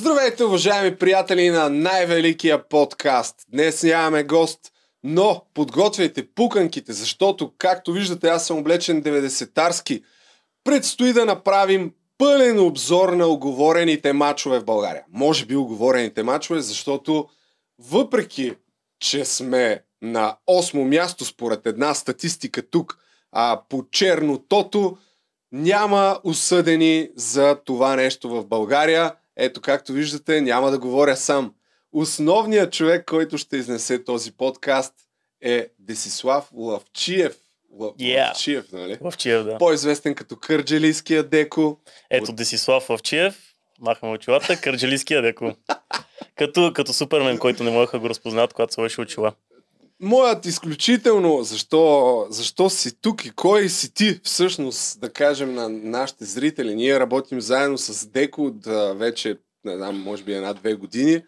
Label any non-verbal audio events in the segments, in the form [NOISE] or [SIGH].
Здравейте, уважаеми приятели на най-великия подкаст. Днес нямаме гост, но подготвяйте пуканките, защото, както виждате, аз съм облечен 90-тарски. Предстои да направим пълен обзор на оговорените мачове в България. Може би оговорените мачове, защото въпреки, че сме на 8 място според една статистика тук, а по чернотото няма осъдени за това нещо в България. Ето, както виждате, няма да говоря сам. Основният човек, който ще изнесе този подкаст е Десислав Лавчиев. Лав... Yeah. Лавчиев, нали? Лъвчиев, да. По-известен като Кърджалийския деко. Ето Десислав Лъвчиев, махаме очилата, кърджалийския деко. [LAUGHS] като, като супермен, който не можеха го разпознат, когато се беше очила. Моят изключително, защо, защо си тук и кой си ти всъщност, да кажем на нашите зрители. Ние работим заедно с Деко от а, вече, не знам, може би една-две години.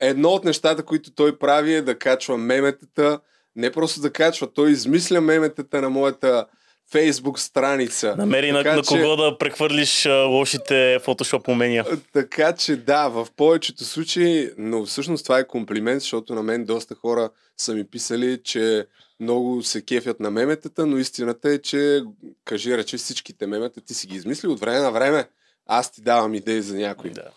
Едно от нещата, които той прави е да качва меметата, не просто да качва, той измисля меметата на моята фейсбук страница. Намери на, Така на че- кого да прехвърлиш а, лошите фотошоп умения. Така че да, в повечето случаи, но всъщност това е комплимент, защото на мен доста хора са ми писали, че много се кефят на меметата, но истината е, че кажи рече всичките мемета ти си ги измислил от време на време. Аз ти давам идеи за някои. Да.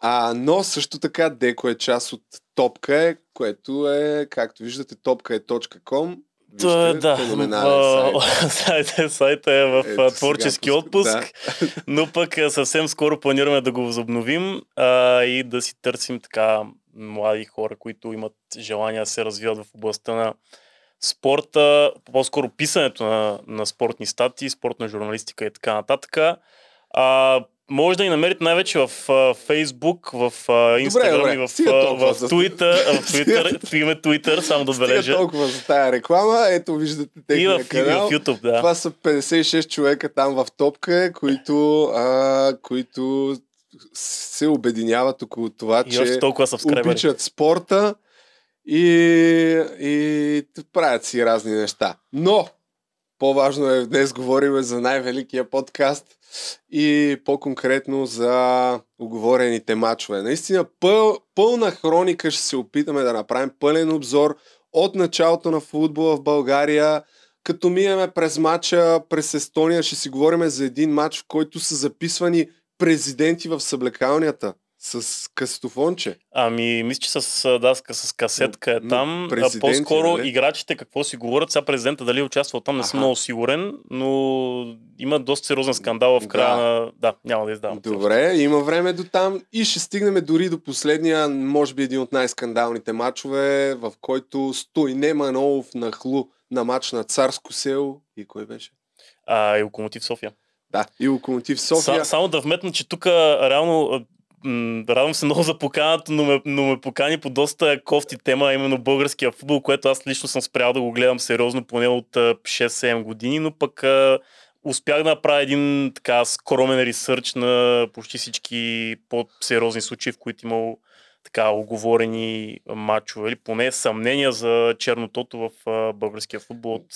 А, но също така Деко е част от Топка, е, което е, както виждате, топка е .com. Та, Вижте, да, феноменален сайт. сайта, сайта е в Ето, сега творчески пуска- отпуск, да. но пък съвсем скоро планираме да го възобновим а, и да си търсим така млади хора, които имат желание да се развиват в областта на спорта, по-скоро писането на, на спортни статии, спортна журналистика и така нататък. А, може да ни намерите най-вече в Facebook, в а, Instagram добре, и в, стига толкова в за- Twitter, в Стига- Twitter, в име Twitter, само да Стига отбележа. толкова за тая реклама. Ето виждате И техния в, и канал. в YouTube, да. Това са 56 човека там в топка, които, а, които се обединяват около това, И че толкова сабскрайбъри. обичат спорта и, и правят си разни неща. Но, по-важно е, днес говорим за най-великия подкаст и по-конкретно за оговорените матчове. Наистина, пъл, пълна хроника ще се опитаме да направим пълен обзор от началото на футбола в България, като минеме през матча през Естония, ще си говорим за един матч, в който са записвани президенти в съблекалнията с кастофонче. Ами, мисля, че с, а, да, с, касетка е Но там. Президенти, по-скоро нали? играчите какво си говорят. Сега президента дали е участвал там, не съм много сигурен, но има доста сериозен скандал в края Да. на... Да, няма да издавам. Добре, има време до там и ще стигнем дори до последния, може би един от най-скандалните матчове, в който Стойне Манолов нахлу на матч на Царско село. И кой беше? А, и Локомотив София. Да, и Локомотив София. Са, само да вметна, че тук реално м, радвам се [LAUGHS] много за поканата, но ме, но ме покани по доста кофти тема, именно българския футбол, което аз лично съм спрял да го гледам сериозно поне от а, 6-7 години, но пък а, успях да направя един така скромен ресърч на почти всички по-сериозни случаи, в които имал така оговорени матчове или поне съмнения за чернотото в а, българския футбол от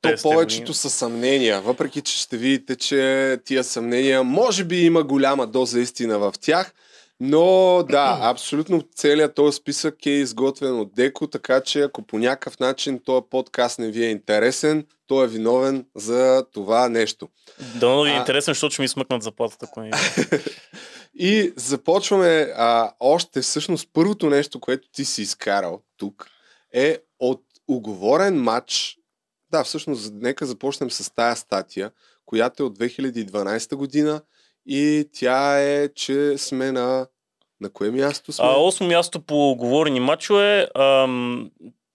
То 50 повечето години. са съмнения, въпреки че ще видите, че тия съмнения, може би има голяма доза истина в тях, но да, [CLEARS THROAT] абсолютно целият този списък е изготвен от Деко, така че ако по някакъв начин този подкаст не ви е интересен, той е виновен за това нещо. Дано ви е А- интересен, защото ще ми смъкнат заплатата, ако не [LAUGHS] И започваме а, още всъщност първото нещо, което ти си изкарал тук е от оговорен матч. Да, всъщност, нека започнем с тая статия, която е от 2012 година и тя е, че сме на... На кое място сме? А, място по говорени матчове, ам,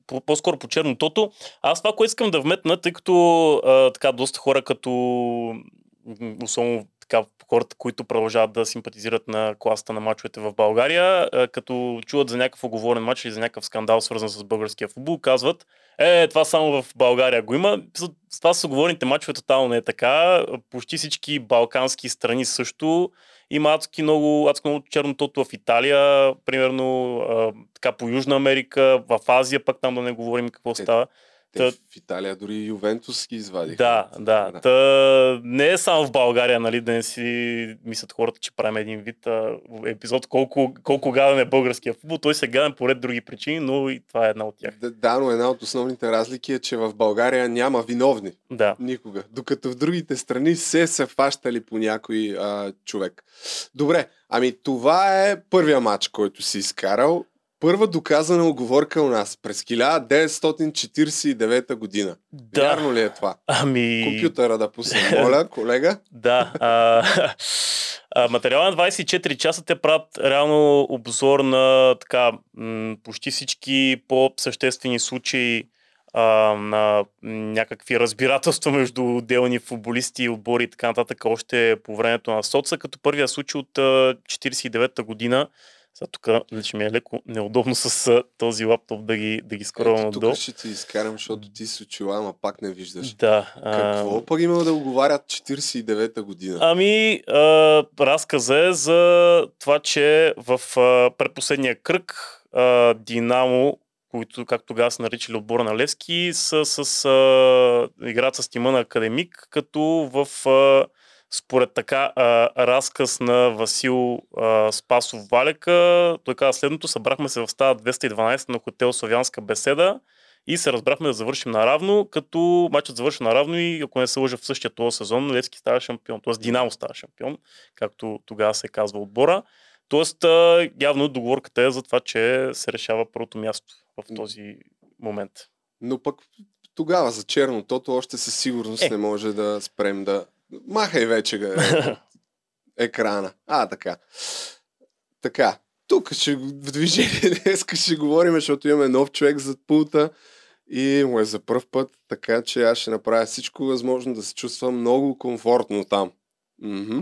по- по-скоро по чернотото. Аз това, което искам да вметна, тъй като а, така доста хора като особено така, хората, които продължават да симпатизират на класата на мачовете в България, като чуват за някакъв оговорен матч или за някакъв скандал, свързан с българския футбол, казват, е, това само в България го има. С това с оговорените мачове тотално не е така. Почти всички балкански страни също има адски много, адски много чернотото в Италия, примерно а, така по Южна Америка, в Азия, пък там да не говорим какво става. Те Та- в Италия дори Ювентус ги извадиха. Да, да. Да. Та, не е само в България, нали, да не си мислят хората, че правим един вид а, епизод, колко, колко гаден е българския футбол. Той се гаден по ред други причини, но и това е една от тях. Да, да, но една от основните разлики е, че в България няма виновни. Да. Никога. Докато в другите страни се са фащали по някой а, човек. Добре, ами това е първия матч, който си изкарал. Първа доказана оговорка у нас през 1949 година. Да. Вярно ли е това? Ами... Компютъра да пусна, моля, [LAUGHS] колега. Да. А, [LAUGHS] а, материала на 24 часа те правят реално обзор на така, м, почти всички по-съществени случаи а, на някакви разбирателства между отделни футболисти, отбори и така нататък още по времето на Соца, като първия случай от а, 49-та година. Сега тук значи ми е леко неудобно с а, този лаптоп да ги, да ги скровам отдолу. тук ще ти изкарам, защото ти с очила, ама пак не виждаш. Да. а, Какво пък има да оговарят 49-та година? Ами, а, разказа е за това, че в а, предпоследния кръг а, Динамо, които, както тогава се наричали отбора на Левски, са с, а, играят с тима на Академик, като в а, според така а, разказ на Васил а, Спасов Валека, той каза следното, събрахме се в стая 212 на хотел Славянска беседа и се разбрахме да завършим наравно, като матчът завърши наравно и ако не се лъжа в същия този сезон, Левски става шампион, т.е. Динамо става шампион, както тогава се казва отбора. Тоест, явно договорката е за това, че се решава първото място в този момент. Но пък тогава за чернотото още със сигурност Е. не може да спрем да... Махай вече га, [LAUGHS] екрана. А, така. Така. Тук ще, в движение [LAUGHS] днес ще говорим, защото имаме нов човек зад пулта и му е за първ път, така че аз ще направя всичко възможно да се чувствам много комфортно там. Мгм.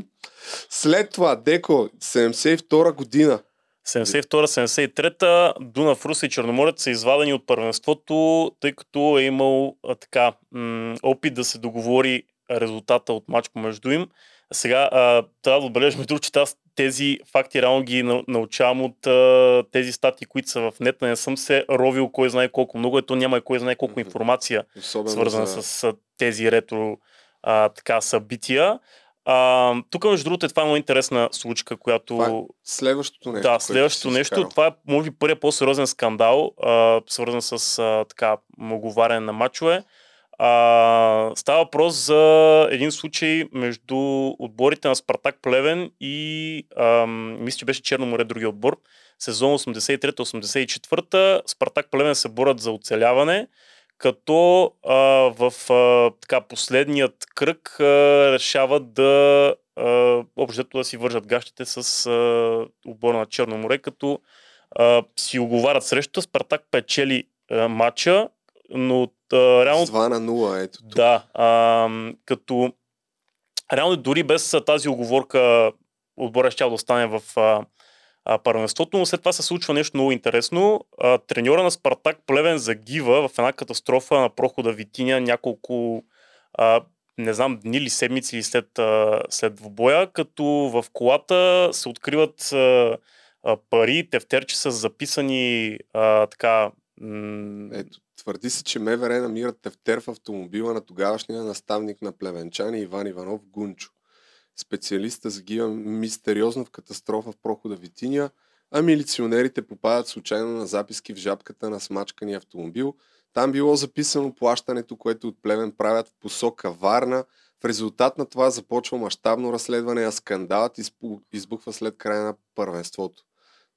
След това, Деко, 72 година. 72-73-та Дунав, Руса и Черноморец са извадени от първенството, тъй като е имал а, така, м- опит да се договори резултата от матч помежду им. Сега а, трябва да отбележим друг, че аз тези факти реално ги нау- научавам от а, тези статии, които са в нета. Не съм се ровил кой знае колко много, ето няма и кой знае колко информация Особено свързана за... с а, тези ретро а, така, събития. А, тук, между другото, е това е много интересна случка, която... Това е следващото нещо. Да, следващото нещо, това е може би първият по-сериозен скандал, а, свързан с а, така оговаряне на мачове. А, става въпрос за един случай между отборите на Спартак Плевен и ам, мисля, че беше Черно море другия отбор. Сезон 83-84 Спартак Плевен се борят за оцеляване, като а, в а, така, последният кръг а, решават да а, общото да си вържат гащите с а, отбора на Черно море, като а, си оговарят срещу Спартак печели а, матча, но а, реално С 2 на 0, ето тук. да, а, като реално дори без тази оговорка отбора ще да остане в а, а, първенството, но след това се случва нещо много интересно. А, треньора на Спартак Плевен загива в една катастрофа на прохода Витиня няколко а, не знам, дни или седмици или след, а, след двубоя, като в колата се откриват а, а, пари, тефтерче с записани а, така... М- Ето, твърди се, че МВР намират тефтер в автомобила на тогавашния наставник на плевенчани Иван Иванов Гунчо. Специалиста загива мистериозно в катастрофа в прохода Витиня, а милиционерите попадат случайно на записки в жабката на смачкания автомобил. Там било записано плащането, което от Плевен правят в посока Варна. В резултат на това започва мащабно разследване, а скандалът избухва след края на първенството.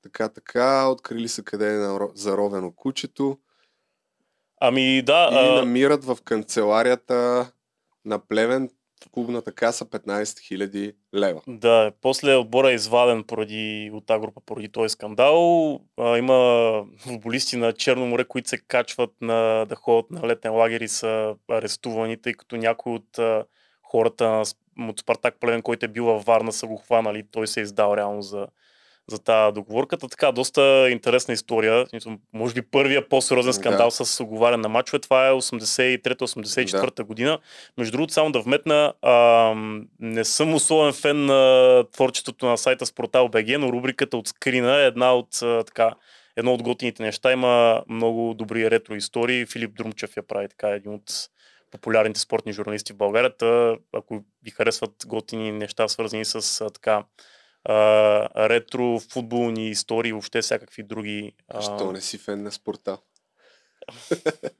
Така, така, открили са къде е заровено кучето Ами да, и а, намират в канцеларията на Плевен клубната каса 15 000 лева. Да, после отбора е изваден поради, от тази група поради този скандал. А, има футболисти на Черно море, които се качват на, да ходят на летен лагер и са арестувани, тъй като някои от а, хората от Спартак Плевен, който е бил във Варна, са го хванали. Той се е издал реално за, за тази договорката. Така, доста интересна история. Може би първия по-сериозен скандал Да. с оговаряне на мачове. Това е 83-84 година. Между другото, само да вметна, а, не съм особен фен на творчеството на сайта Спортал БГ, но рубриката от скрина е една от а, така, едно от готините неща. Има много добри ретро истории. Филип Друмчев я прави така един от популярните спортни журналисти в България. Та, ако ви харесват готини неща, свързани с а, така а, ретро футболни истории, въобще всякакви други. А... Що не си фен на спорта? [LAUGHS]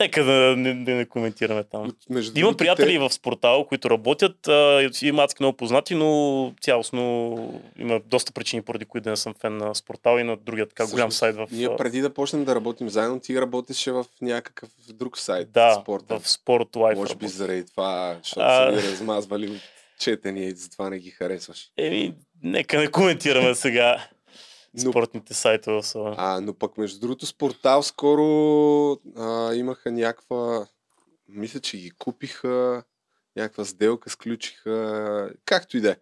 Нека да не, да не коментираме там. Между Имам другото, приятели те- в Спортал, които работят. А, има адски много познати, но цялостно има доста причини, поради които да не съм фен на Спортал и на другия така голям сайт в... Ние преди да почнем да работим заедно, ти работеше в някакъв друг сайт. да, спорта. в Спорт Лайф. Може би заради това, защото А. са ви размазвали от четения и затова не ги харесваш. Еми, нека не коментираме сега [LAUGHS] Но, спортните сайтове. особено. а, но пък между другото Спортал скоро а, имаха някаква, мисля, че ги купиха, някаква сделка сключиха, както и да е.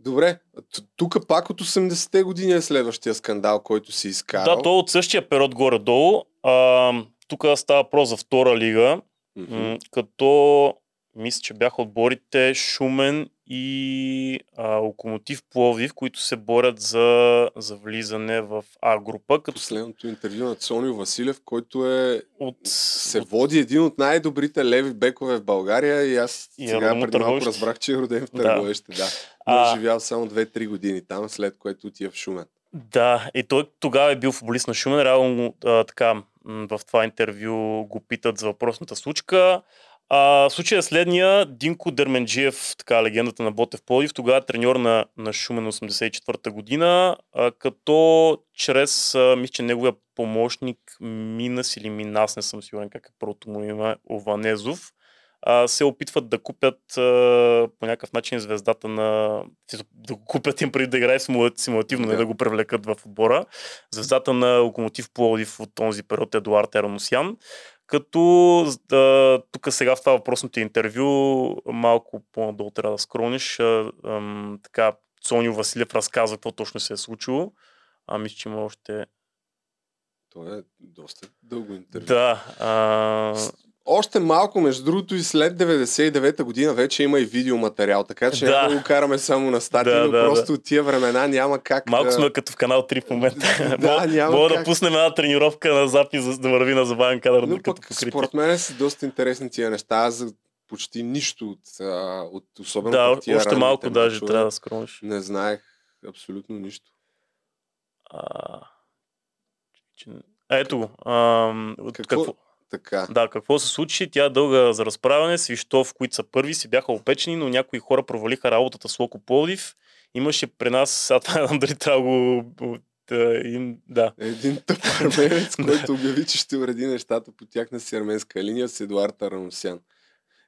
Добре, тук пак от 80-те години е следващия скандал, който си изкарал. Да, то е от същия период горе-долу. А, тук става въпрос за втора лига, м, като мисля, че бяха отборите Шумен и а, Локомотив Пловдив, които се борят за, за влизане в А група. Като Последното интервю на Цонио Василев, който е от, се от води един от най-добрите леви бекове в България и аз И сега преди малко разбрах, че е роден в Да. Търговище, да. Но А. е живял само 2-3 години там, след което отива в Шумен. Да, и той тогава е бил футболист на Шумен. Реално а, така, в това интервю го питат за въпросната случка. А, случая е следния. Динко Дерменджиев, така легендата на Ботев Плодив, тогава е треньор на, на Шумен 84-та година, а, като чрез, а, мисля, че неговия помощник Минас или Минас, не съм сигурен как е първото му име, Ованезов, а, се опитват да купят а, по някакъв начин звездата на... да го купят им преди да играе симула- симулативно, не Да. да го привлекат в отбора. Звездата на Локомотив Пловдив от този период Едуард Ераносян. Като а, тук сега в това въпросното интервю малко по-надолу трябва да скрониш. А, ам, така, Сонио Василев разказва какво точно се е случило. А мисля, че има още... Това е доста дълго интервю. Да. А... Още малко, между другото, и след 99-та година вече има и видеоматериал, така че Да. няма да го караме само на статии, Да, но да, просто от тия времена няма как Малко да... сме като в канал 3 в момента. [LAUGHS] Да, мога няма мога да как. пуснем една тренировка на запис, за да върви на забавен кадър. Но пък според мен са доста интересни тия неща. Аз почти нищо от, а, от особено Да, тия още малко даже мачове трябва да скромиш. Не знаех абсолютно нищо. А... че- Ето го. От Какво? какво? Така. Да, какво се случи? Тя е дълга за разправяне. Свищов, които са първи, си бяха опечени, но някои хора провалиха работата с Локо Пловдив. Имаше при нас, [LAUGHS] сега това не знам дали трябва го... Им, да. Един тъп арменец, [LAUGHS] който обяви, че ще уреди нещата по тяхна си арменска линия с Едуард Араносян.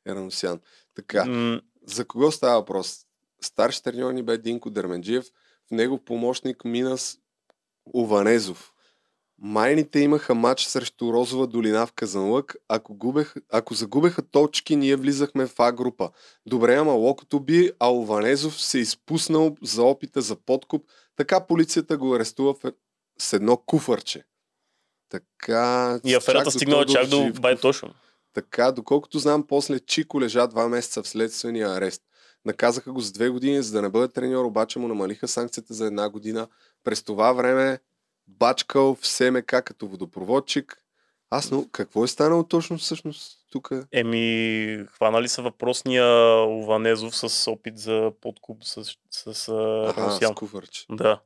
Ераносян. Така, М, за кого става въпрос? Старши треньор ни бе Динко Дерменджиев, в него помощник Минас Ованезов. Майните имаха матч срещу Розова долина в Казанлък. Ако, губех, ако загубеха точки, ние влизахме в А група. Добре, ама локото би, а Ованезов се изпуснал за опита за подкуп. Така полицията го арестува в- с едно куфърче. Така... И аферата стигнала чак до бай точно. Така, доколкото знам, после Чико лежа два месеца в следствения арест. Наказаха го с две години, за да не бъде треньор, обаче му намалиха санкцията за една година. През това време бачкал в СМК като водопроводчик. Аз, но какво е станало точно всъщност тук? Еми, хванали са въпросния Ованезов с опит за подкуп с, с, с Аха, с куфърче. Да.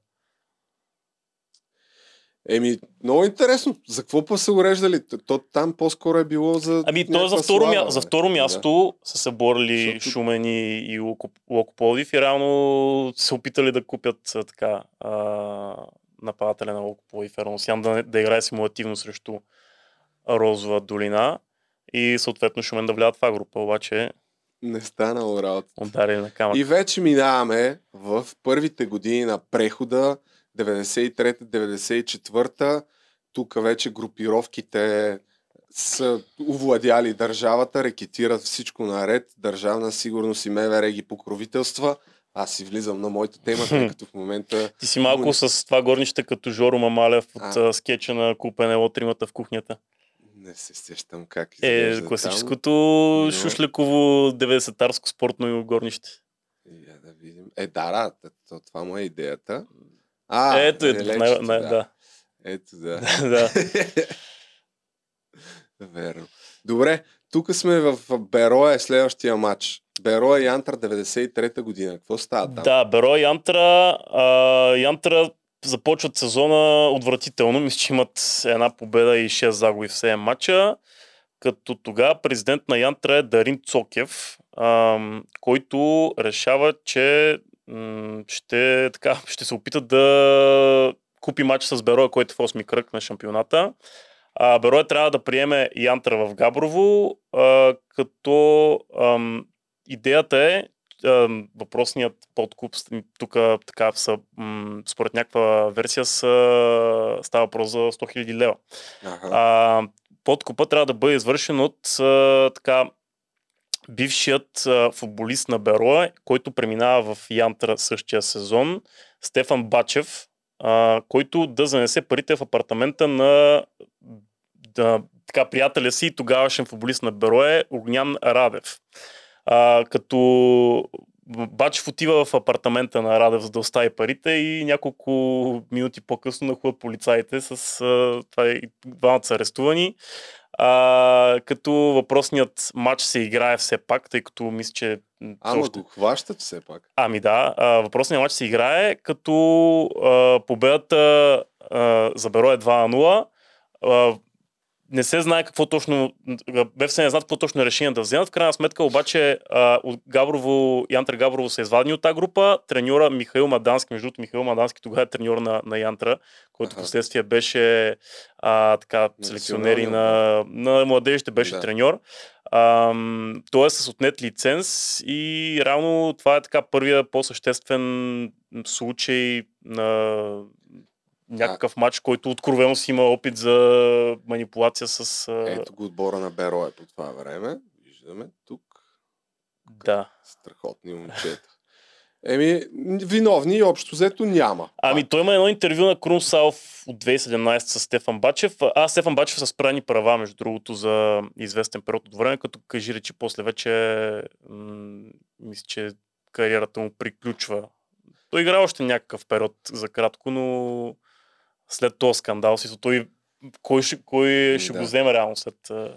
Еми, много интересно. За какво па са уреждали? То, там по-скоро е било за Ами, то е за второ, слава, мя... за второ Да. място са се борили Защото- Шумен и, и Локо, Локо Пловдив и реално се опитали да купят така а, нападателя на Локо Пловдив Ероносян да, да играе симулативно срещу Розова долина и съответно Шумен да влядат в А група, обаче Не станало работа. ударили на камък. И вече минаваме в първите години на прехода, 93-94. Тук вече групировките са овладяли държавата, рекетират всичко наред, държавна сигурност и МВР ги покровителства. Аз си влизам на моята тема, тъй като в момента Ти си малко с това горнище като Жоро Мамалев от А. скетча на Купенело тримата в кухнята. не се сещам как Е, класическото но- шушлеково 90-тарско спортно горнище. там. Я да видим. Е, да, да, то- това му е идеята. А, Ето, ето, нелечето, най- най- да. Ето да. [LAUGHS] да. Верно. Добре, тук сме в Бероя следващия матч. Бероя Янтра 93-та година. Какво става там? Да, Беро и Янтра. А, Янтра започват сезона отвратително. Мисля, че имат една победа и 6 загуби в 7 матча. Като тогава президент на Янтра е Дарин Цокев, ам, който решава, че м- ще, така, ще се опита да купи матч с Бероя, който е в 8 кръг на шампионата. А, Бероя трябва да приеме Янтра в Габрово, а, като ам, идеята е въпросният подкуп, тук така са, според някаква версия са, става въпрос за 100 000 лева. Аха. А, подкупа трябва да бъде извършен от а, така бившият а, футболист на Бероя, който преминава в Янтра същия сезон, Стефан Бачев, а, който да занесе парите в апартамента на да, така, приятеля си и тогавашен футболист на Берое, Огнян Радев. А, като Бачев отива в апартамента на Радев за да остави парите и няколко минути по-късно нахуват полицаите с а, това и двамата са арестувани. А, като въпросният матч се играе все пак, тъй като мисля, че м, Ама още- го хващат все пак. Ами да, а, въпросният матч се играе, като а, победата а, за Беро е 2 на 0. А, не се знае какво точно, БФС не знаят какво точно решение да вземат. В крайна сметка обаче а, от Габрово, Янтра Габрово са извадени от тази група. Треньора Михаил Мадански, между другото Михаил Мадански тогава е треньор на, на Янтра, който Аха. в последствие беше а, така, селекционери на, на младежите, беше Да. треньор. Ам, той е с отнет лиценз и реално това е така първия по-съществен случай на някакъв матч, който откровено си има опит за манипулация с... а, Ето го отбора на Бероя по това време. Виждаме тук Да. страхотни момчета. Еми, виновни общо взето няма. Ами той има едно интервю на Крум Салф от 2017 с Стефан Бачев. А Стефан Бачев с правни права, между другото, за известен период от време, като кажи речи после вече м- мисля, че кариерата му приключва. Той игра още някакъв период за кратко, но след този скандал си, той кой ще, кой ще Да. го вземе реално след, а,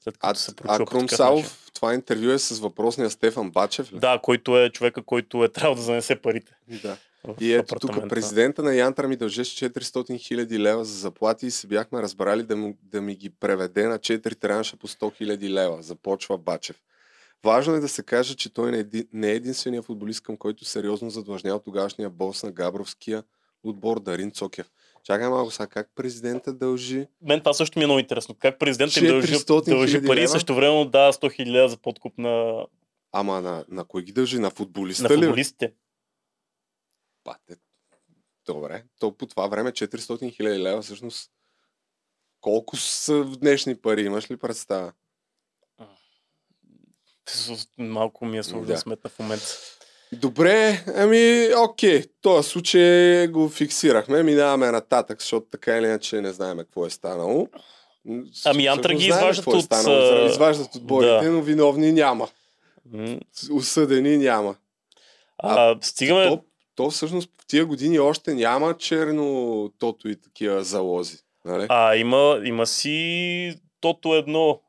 след А, като се а прочува по Крум такъв начин? Салов, това интервю е с въпросния Стефан Бачев ли? Да, който е човека, който е трябвало да занесе парите. да. И ето тук президента на Янтра ми дължеше 400 хиляди лева за заплати и се бяхме разбрали да, му, да ми ги преведе на 4 транша по 100 хиляди лева. Започва Бачев. Важно е да се каже, че той не е, еди- не е единствения футболист, към който сериозно задлъжнял тогавашния бос на Габровския отбор Дарин Цокев. Чакай малко сега, как президента дължи Мен това също ми е много интересно. Как президент им дължи, 400 дължи пари и също време дава 100 хиляди лева за подкуп на, Ама на, на кой ги дължи? На футболиста на ли? футболистите. Пате. Добре. То по това време 400 хиляди лева всъщност колко са в днешни пари? Имаш ли представа? Малко ми е сложно Да. да сметна в момента. Добре, ами окей. този случай го фиксирахме. Минаваме нататък, защото така или иначе не знаем какво е станало. Ами, всъщност ги изваждат е от, станало. а, Изваждат отборите, да. но виновни няма. Осъдени няма. А, стигаме... То, то всъщност в тия години още няма черно тото и такива залози. Нали? А, има, има си тото едно.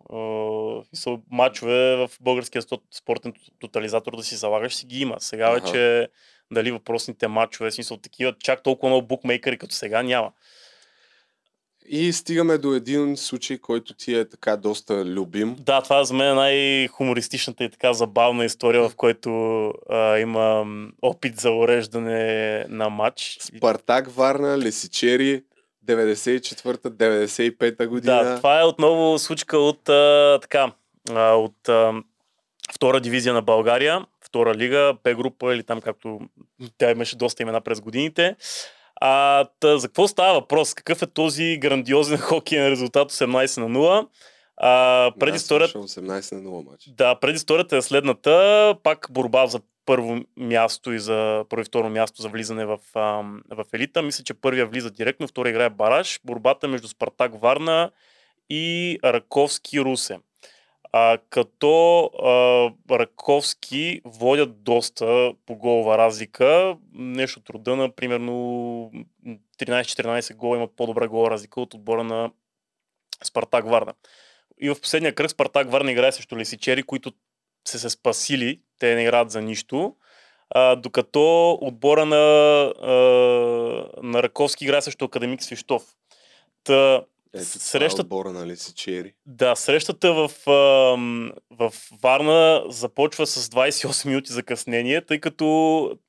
Са мачове в българския спортен тотализатор да си залагаш, си ги има. Сега Аха. вече дали въпросните мачове, смисъл такива, чак толкова много букмейкъри като сега няма. И стигаме до един случай, който ти е така доста любим. Да, това за мен е най-хумористичната и така забавна история, в който а, има опит за уреждане на матч. Спартак Варна, Лесичери, 94-та, 95-та година. Да, това е отново случка от, а, така, а, от а, втора дивизия на България, втора лига, П група или там както тя имаше доста имена през годините. А, та, за какво става въпрос? Какъв е този грандиозен [LAUGHS] хокейен резултат 18 на 0? А, предисторията, 18 на 0 матч. да, предисторията е следната. Пак борба за първо място и за първо и второ място за влизане в, ам, в елита. Мисля, че първия влиза директно, втори играе Бараш. Борбата между Спартак Варна и Раковски Русе. А, като а, Раковски водят доста по голова разлика. Нещо от рода на примерно 14-14 гола, имат по-добра гола разлика от отбора на Спартак Варна. И в последния кръг Спартак Варна играе срещу Лисичери, които се се спасили, те не играят за нищо. А, докато отбора на, а, на Раковски играе срещу Академик Свищов. Та, Ето, Срещат- срещат... отбора на Лисичери. да, срещата в, в Варна започва с 28 минути закъснение, тъй като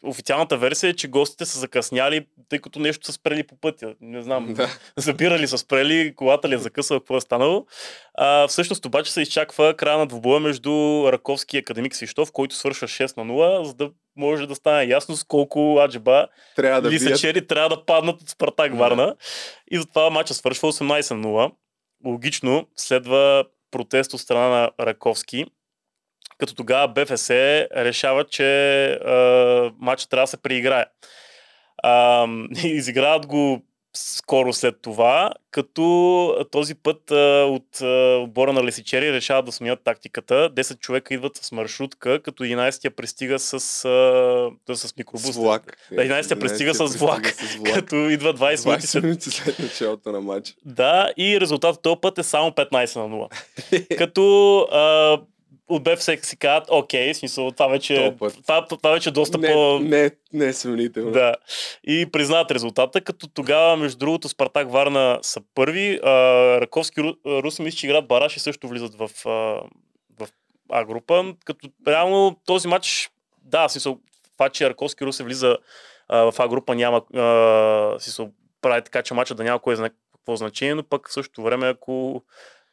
официалната версия е, че гостите са закъсняли, тъй като нещо са спрели по пътя. Не знам, Да. [LAUGHS] забирали са спрели, колата ли е закъсала, какво е станало. А, всъщност обаче се изчаква края на двубоя между Раковски и Академик Свищов, който свършва 6 на 0, за да може да стане ясно с колко аджеба Трябва да да бият. Лисачери трябва да паднат от Спартак Да. Варна. И затова матча свършва 18 на 0. Логично следва протест от страна на Раковски, като тогава БФС решава, че а, матчът трябва да се преиграе. А, [LAUGHS] изиграват го скоро след това, като този път а, от а, отбора на Лесичери решават да сменят тактиката. 10 човека идват с маршрутка, като 11-я пристига с, а, да, с микробус. С влак. Да, 11-я пристига с влак. С влак. Като идва 20 минути 20 след минути след началото на матча. да, и резултатът този път е само 15 на 0. [LAUGHS] Като а, от БФС си казват, окей, смисъл, това вече, това, това вече е доста не, по... не, не е съмнително. Да. И признават резултата, като тогава, между другото, Спартак Варна са първи. А, Раковски Ру- Руси мисля, че играят Бараши също влизат в, а, в А група. Като реално този матч, да, смисъл, това, че Раковски Руси влиза а, в А група няма, а, смисъл, прави така, че матча да няма кой знае какво значение, но пък в същото време, ако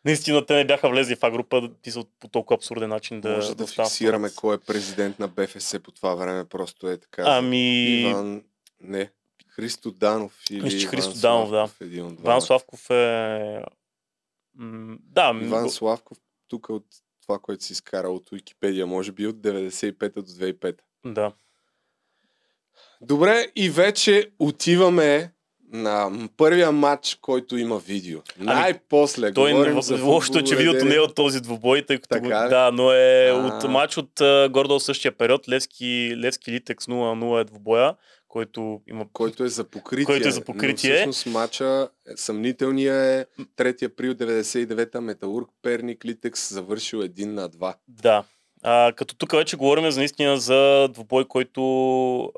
наистина те не бяха влезли в група, ти са по толкова абсурден начин да, Може да, стават фиксираме кой е президент на БФС по това време. Просто е така. Ами, Иван... Не. Христо Данов или Мисля, че Иван Христо Данов, да. Славков, Един от Иван. Славков е... м, Да, Иван го- Славков, тук от това, което си изкарал от Википедия, може би от 95-та до 2005 да. Добре, и вече отиваме на първия матч, който има видео. Най-после Той не, за лошото е, че видеото не е от този двубой, тъй като Така го, да, но е А. от матч от гордо същия период. Левски, Левски Литекс 0-0 е двубоя, който има... който е за покритие. Който е за покритие. Но всъщност матча, е, съмнителният е 3 април 99-та Металург Перник Литекс завършил 1 на 2. Да. А, като тук вече говорим за наистина за двубой, който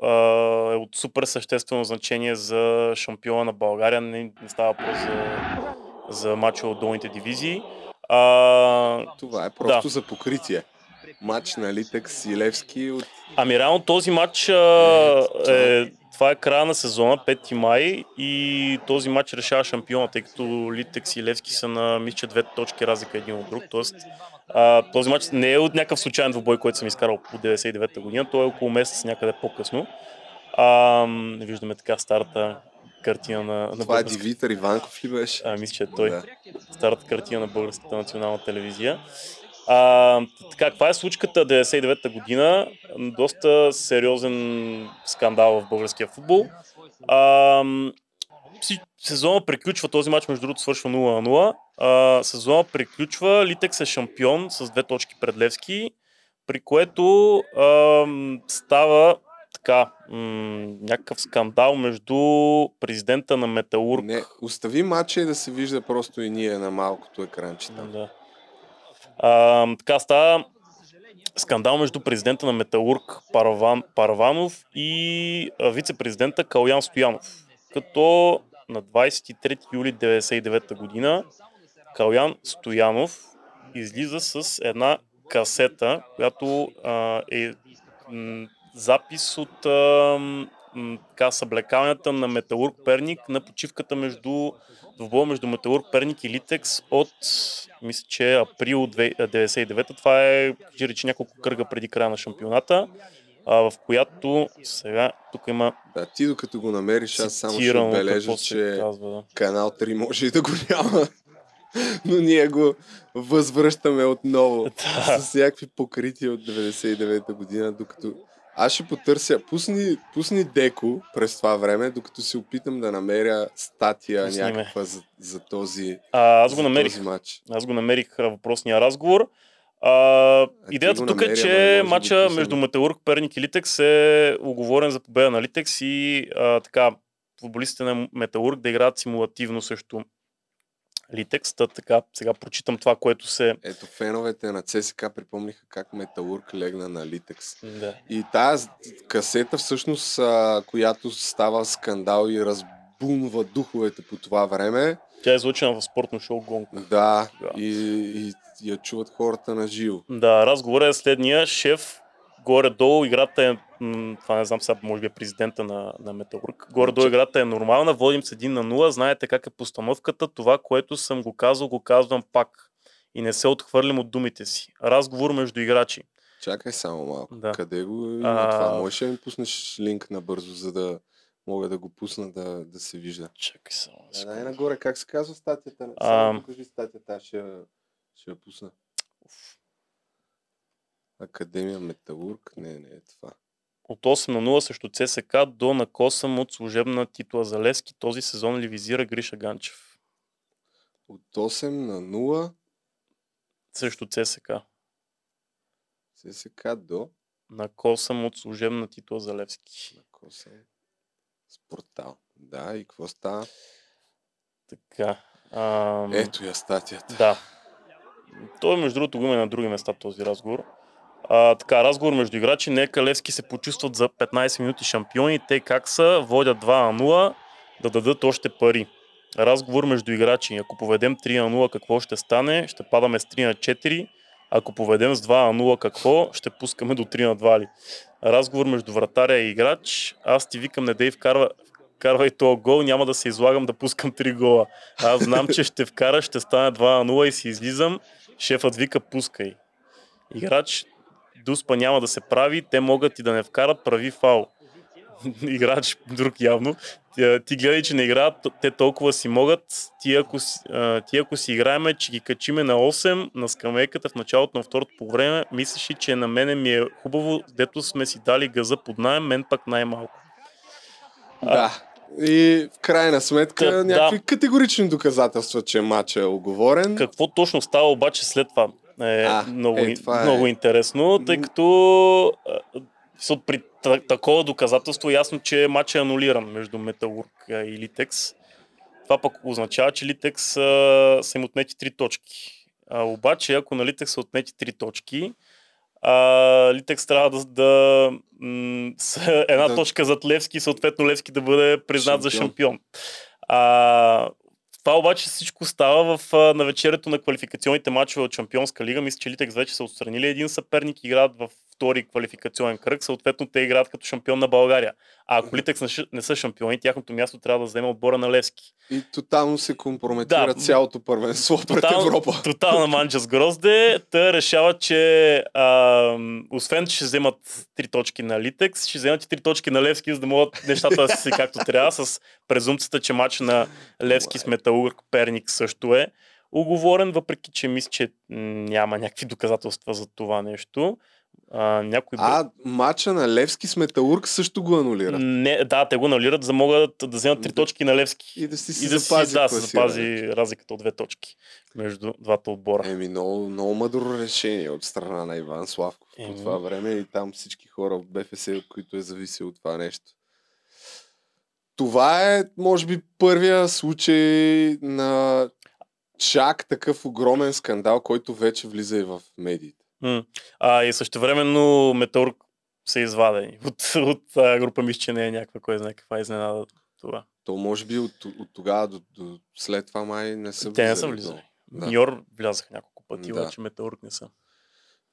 а, е от супер съществено значение за шампиона на България. Не, не става въпрос за, за матча от долните дивизии. А, Това е просто за покритие. Матч на Литекс и Левски от Ами реално този матч а, е, това е края на сезона, 5 май и този матч решава шампиона, тъй като Литекс и Левски са на, мисля, две точки разлика един от друг. Тоест, а, този матч не е от някакъв случайен двубой, който съм изкарал по 99-та година, той е около месец някъде по-късно. А, виждаме така старата картина на, на Това е Дивитър Иванков ли беше? а, мисля, че е той. Да. Старата картина на българската национална телевизия. А, така, каква е случката 99-та година? Доста сериозен скандал в българския футбол. А, сезона приключва, този матч между другото свършва 0 на 0. А, сезона приключва, Литекс е шампион с две точки пред Левски, при което а, става така, м- някакъв скандал между президента на Металург Не, остави матча и да се вижда просто и ние на малкото екранче там. Да. А, така става скандал между президента на Металург Парван, Парванов и вице-президента Калян Стоянов. Като на 23 юли 1999 година Калян Стоянов излиза с една касета, която а, е м, запис от а, м, така, съблекалнята на Металург Перник на почивката между двубоя между Металург Перник и Литекс от, мисля, че април 99 Това е, речи, няколко кръга преди края на шампионата, а, в която сега тук има Да, ти докато го намериш, аз само ще отбележа, че казва. Да. канал 3 може и да го няма. [LAUGHS] Но ние го възвръщаме отново [LAUGHS] Да. с някакви покрития от 99-та година, докато аз ще потърся, пусни, пусни деко през това време, докато се опитам да намеря статия Пусни някаква за, за този, А, аз го намерих. този матч. Аз го намерих въпросния разговор. А, идеята тук е, че пуснем. между Металург, Перник и Литекс е оговорен за победа на Литекс и а, така, футболистите на Металург да играят симулативно също Литекс. Та, така, сега прочитам това, което се... Ето феновете на ЦСК припомниха как Металург легна на Литекс. Да. И тази касета всъщност, а, която става скандал и разбунва духовете по това време, Тя е излъчена в спортно шоу Гонг. да, Да. и, и, и я чуват хората на живо. Да, разговорът е следния. Шеф, горе-долу играта е, м, това не знам сега, може би е президента на, на Металург. Горе-долу играта е нормална, водим с 1 на 0, знаете как е постановката, това, което съм го казал, го казвам пак. И не се отхвърлим от думите си. Разговор между играчи. Чакай само малко. Да. Къде го има А, това? Можеш ли да ми пуснеш линк набързо, за да мога да го пусна да, да се вижда? Чакай само. Да, дай нагоре, как се казва статията? А. Само покажи статията, аз ще, я- ще я пусна. Академия Металург? Не, не е това. От 8 на 0 срещу ЦСК до на косъм от служебна титла за Левски. Този сезон ли визира Гриша Ганчев? От 8 на 0 Срещу ЦСК. ССК до На косъм от служебна титла за Левски. на Косъм с портал. Да, и какво става? Така. Ам... Ето я статията. Да. Той, между другото, го има на други места този разговор. А, така, разговор между играчи. Нека Левски се почувстват за 15 минути шампиони. Те как са? Водят 2 на 0 да дадат още пари. Разговор между играчи. Ако поведем 3 на 0, какво ще стане? Ще падаме с 3 на 4. Ако поведем с 2 на 0, какво? Ще пускаме до 3 на 2 ли? Разговор между вратаря и играч. Аз ти викам, не дей вкарва, вкарвай този гол, няма да се излагам да пускам 3 гола. Аз знам, че ще вкара, ще стане 2 на 0 и си излизам. Шефът вика, пускай. Играч, дуспа няма да се прави, те могат и да не вкарат, прави фал. [LAUGHS] Играч, друг явно. Ти, гледай, че не играят, те толкова си могат. Ти ако, ти ако си играеме, че ги качиме на 8 на скамейката в началото на второто по време, мислиш ли, че на мене ми е хубаво, дето сме си дали газа под найем, мен пак най-малко. Да. И в крайна сметка да. някакви категорични доказателства, че матчът е оговорен. Какво точно става обаче след това е А, много, е, е. много интересно, тъй като со- при та- такова доказателство е ясно, че матчът е анулиран между Металург и Литекс. Това пък означава, че Литекс са им отнети 3 точки. А, обаче, ако на Литекс са отнети 3 точки, а, Литекс трябва да, да м- с [LAUGHS] една Да. точка зад Левски, съответно Левски да бъде признат за Шампион. шампион. А, това обаче всичко става в навечерието на квалификационните матчове от Шампионска лига. Мисля, че Литекс вече са отстранили един съперник, играят в втори квалификационен кръг, съответно те играят като шампион на България. А ако Литекс не, са шампиони, тяхното място трябва да вземе отбора на Левски. И тотално се компрометира Да. цялото първенство пред Европа. Тотална манджа с грозде. Те решават, че а, освен, че ще вземат три точки на Литекс, ще вземат и три точки на Левски, за да могат нещата да си както трябва, с презумцията, че матч на Левски с Металург Перник също е уговорен, въпреки че мисля, че няма някакви доказателства за това нещо. А, някой А, матча на Левски с Металург също го анулира. не, да, те го анулират, за да могат да вземат три точки на Левски. И да си, си И да си, запази да, се запази разликата от две точки между двата отбора. Еми, много, много мъдро решение от страна на Иван Славков по Еми. това време и там всички хора от БФС, от които е зависело от това нещо. Това е, може би, първия случай на чак такъв огромен скандал, който вече влиза и в медиите. М. А, и също времено Метеорг са извадени от, от а, група. Мисля, че не е някаква, кой знае каква изненада това. То може би от, от тогава до, до след това май не са Те не са влизали. Да. Ньор влязаха няколко пъти, Да. обаче Метеорг не са.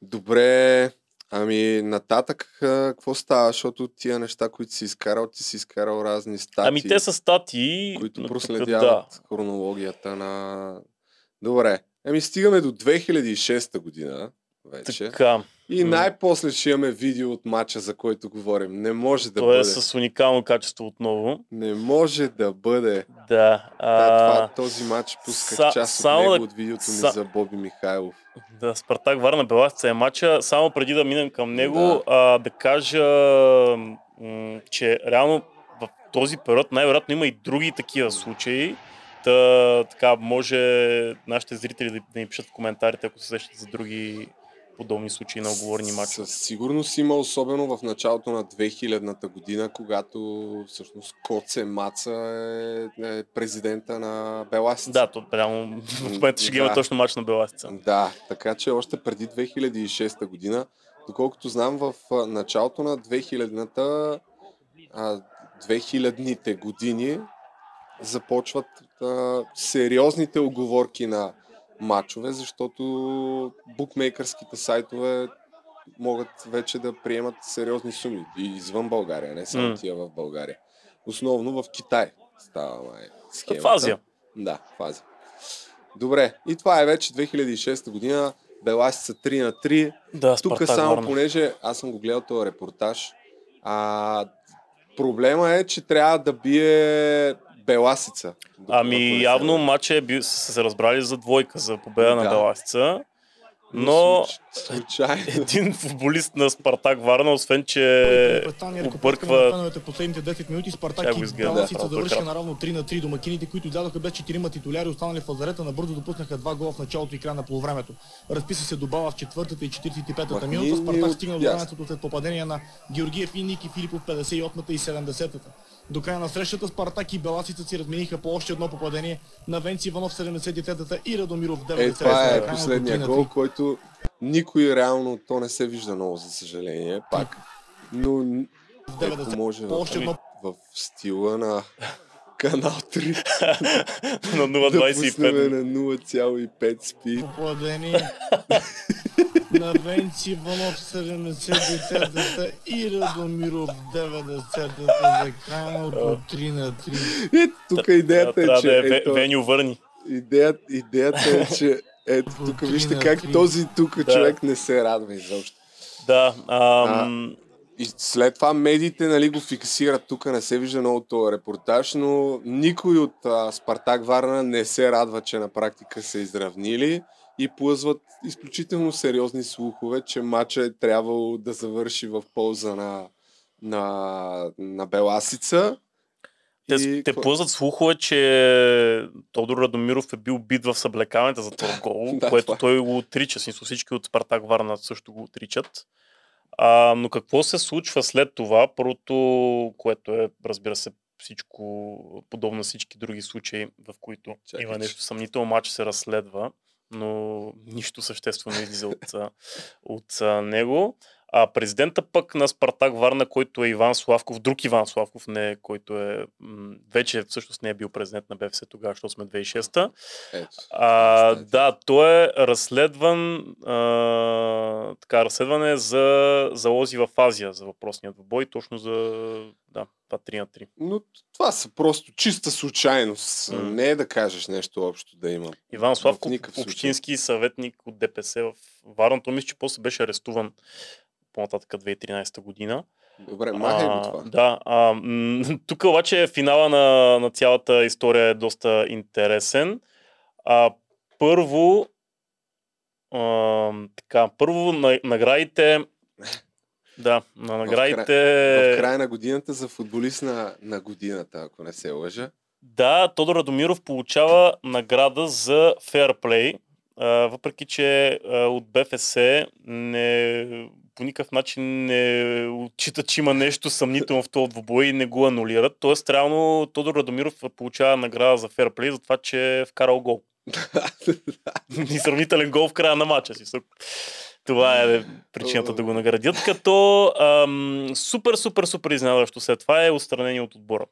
Добре, ами нататък какво става, защото тия неща, които си изкарал, ти си изкарал разни статии, Ами те са статии. които проследяват Да. хронологията на... Добре, ами стигаме до 2006 година вече. Така. И най-после ще имаме видео от матча, за който говорим. Не може да То бъде. е с уникално качество отново. Не може да бъде. Да. А... Това, този матч пусках са- част от него да- от видеото ми са- за Боби Михайлов. Да, Спартак Варна Беласица е матча. Само преди да минем към него, Да. да, а, да кажа, м- че реално в този период най-вероятно има и други такива случаи. Та, така, може нашите зрители да, да ни пишат в коментарите, ако се сещат за други подобни случаи на оговорни мачове. Със сигурност има, особено в началото на 2000-та година, когато всъщност Коце Маца е, е президента на Беласица. Да, то прямо в момента ще ги има точно мач на Беласица. Да, така че още преди 2006 година, доколкото знам в началото на 2000-та, а, 2000-ните години започват а, сериозните оговорки на матчове, защото букмейкърските сайтове могат вече да приемат сериозни суми и извън България, не само тия в България. Основно в Китай става май, схемата. В Азия. Да, в Азия. Добре, и това е вече 2006 година. Беласица 3 на 3. Да, Тук само, Варна. понеже аз съм го гледал този репортаж, а, проблема е, че трябва да бие Беласица. Ами явно матча е бил, са се разбрали за двойка, за победа на Да. Беласица. Но случайно. един футболист на Спартак Варна, освен че обърква на феновете последните 10 минути. Спартак и Беласица да, завършиха прекрасно. наравно 3 на 3. Домакините, които излязоха без 4 титуляри, останали в лазарета, набързо допуснаха два гола в началото и края на полувремето. Разписа се добава в четвъртата и 45-та Махни минута. Спартак стигна до времето след попадения на Георгиев и Ники Филипов 58-та и 70-та. До края на срещата Спартак и Беласица си размениха по още едно попадение на Венци Иванов 73-та и Радомиров 90-та. Е, това е последния 3 на гол, 3. който никой реално, то не се вижда много, за съжаление, пак. Но ако 90-та. може По в, едно в стила на Канал 3 [LAUGHS] на да пуснем 0.25 на 0,5 спи. попадение [LAUGHS] на Венци Иванов 70-та и Радомиров 90-та за крайното 3 на 3. Е, тук идеята е, че... да е Веню Върни. идеята, идеята е, че ето тук вижте как този тук Да. човек не се радва изобщо. Да, ам, И след това медиите нали, го фиксират, тук не се вижда много този репортаж, но никой от а, Спартак Варна не се радва, че на практика са изравнили и плъзват изключително сериозни слухове, че матча е трябвало да завърши в полза на, на, на Беласица. Те, И те плъзат слухове, че Тодор Радомиров е бил бит в съблекаването за този гол, [LAUGHS] Да, което това той го отрича. Смисъл, всички от Спартак Варна също го отричат. А, но какво се случва след това? Първото, което е, разбира се, всичко подобно на всички други случаи, в които Чакай, има нещо съмнително, матч се разследва, но нищо съществено излиза от, от а, него. А президента пък на Спартак Варна, който е Иван Славков, друг Иван Славков, не, който е м- вече всъщност не е бил президент на БФС тогава, защото сме 2006-та. Ето. А, да, той е разследван, а, така, разследване за залози в Азия, за въпросният бой, точно за, да, това 3 на 3. Но това са просто чиста случайност. М. Не е да кажеш нещо общо да има. Иван Славков, общински съветник от ДПС в Варна. Той мисля, че после беше арестуван по-нататък 2013 година. Добре, махай го А, това. Да, а, м- [LAUGHS] тук обаче финала на, на цялата история е доста интересен. А, първо, а, така, първо на, наградите. Да, на наградите. В края на годината за футболист на, на годината, ако не се лъжа. Да, Тодор Радомиров получава награда за фейрплей, въпреки че от БФС не, по никакъв начин не отчита, че има нещо съмнително в този двубой и не го анулират. Тоест, реално Тодор Радомиров получава награда за фейрплей за това, че е вкарал гол. [LAUGHS] И сравнителен гол в края на матча си. Това е причината да го наградят. Като ам, супер, супер, супер изненадващо след това е отстранение от отбора.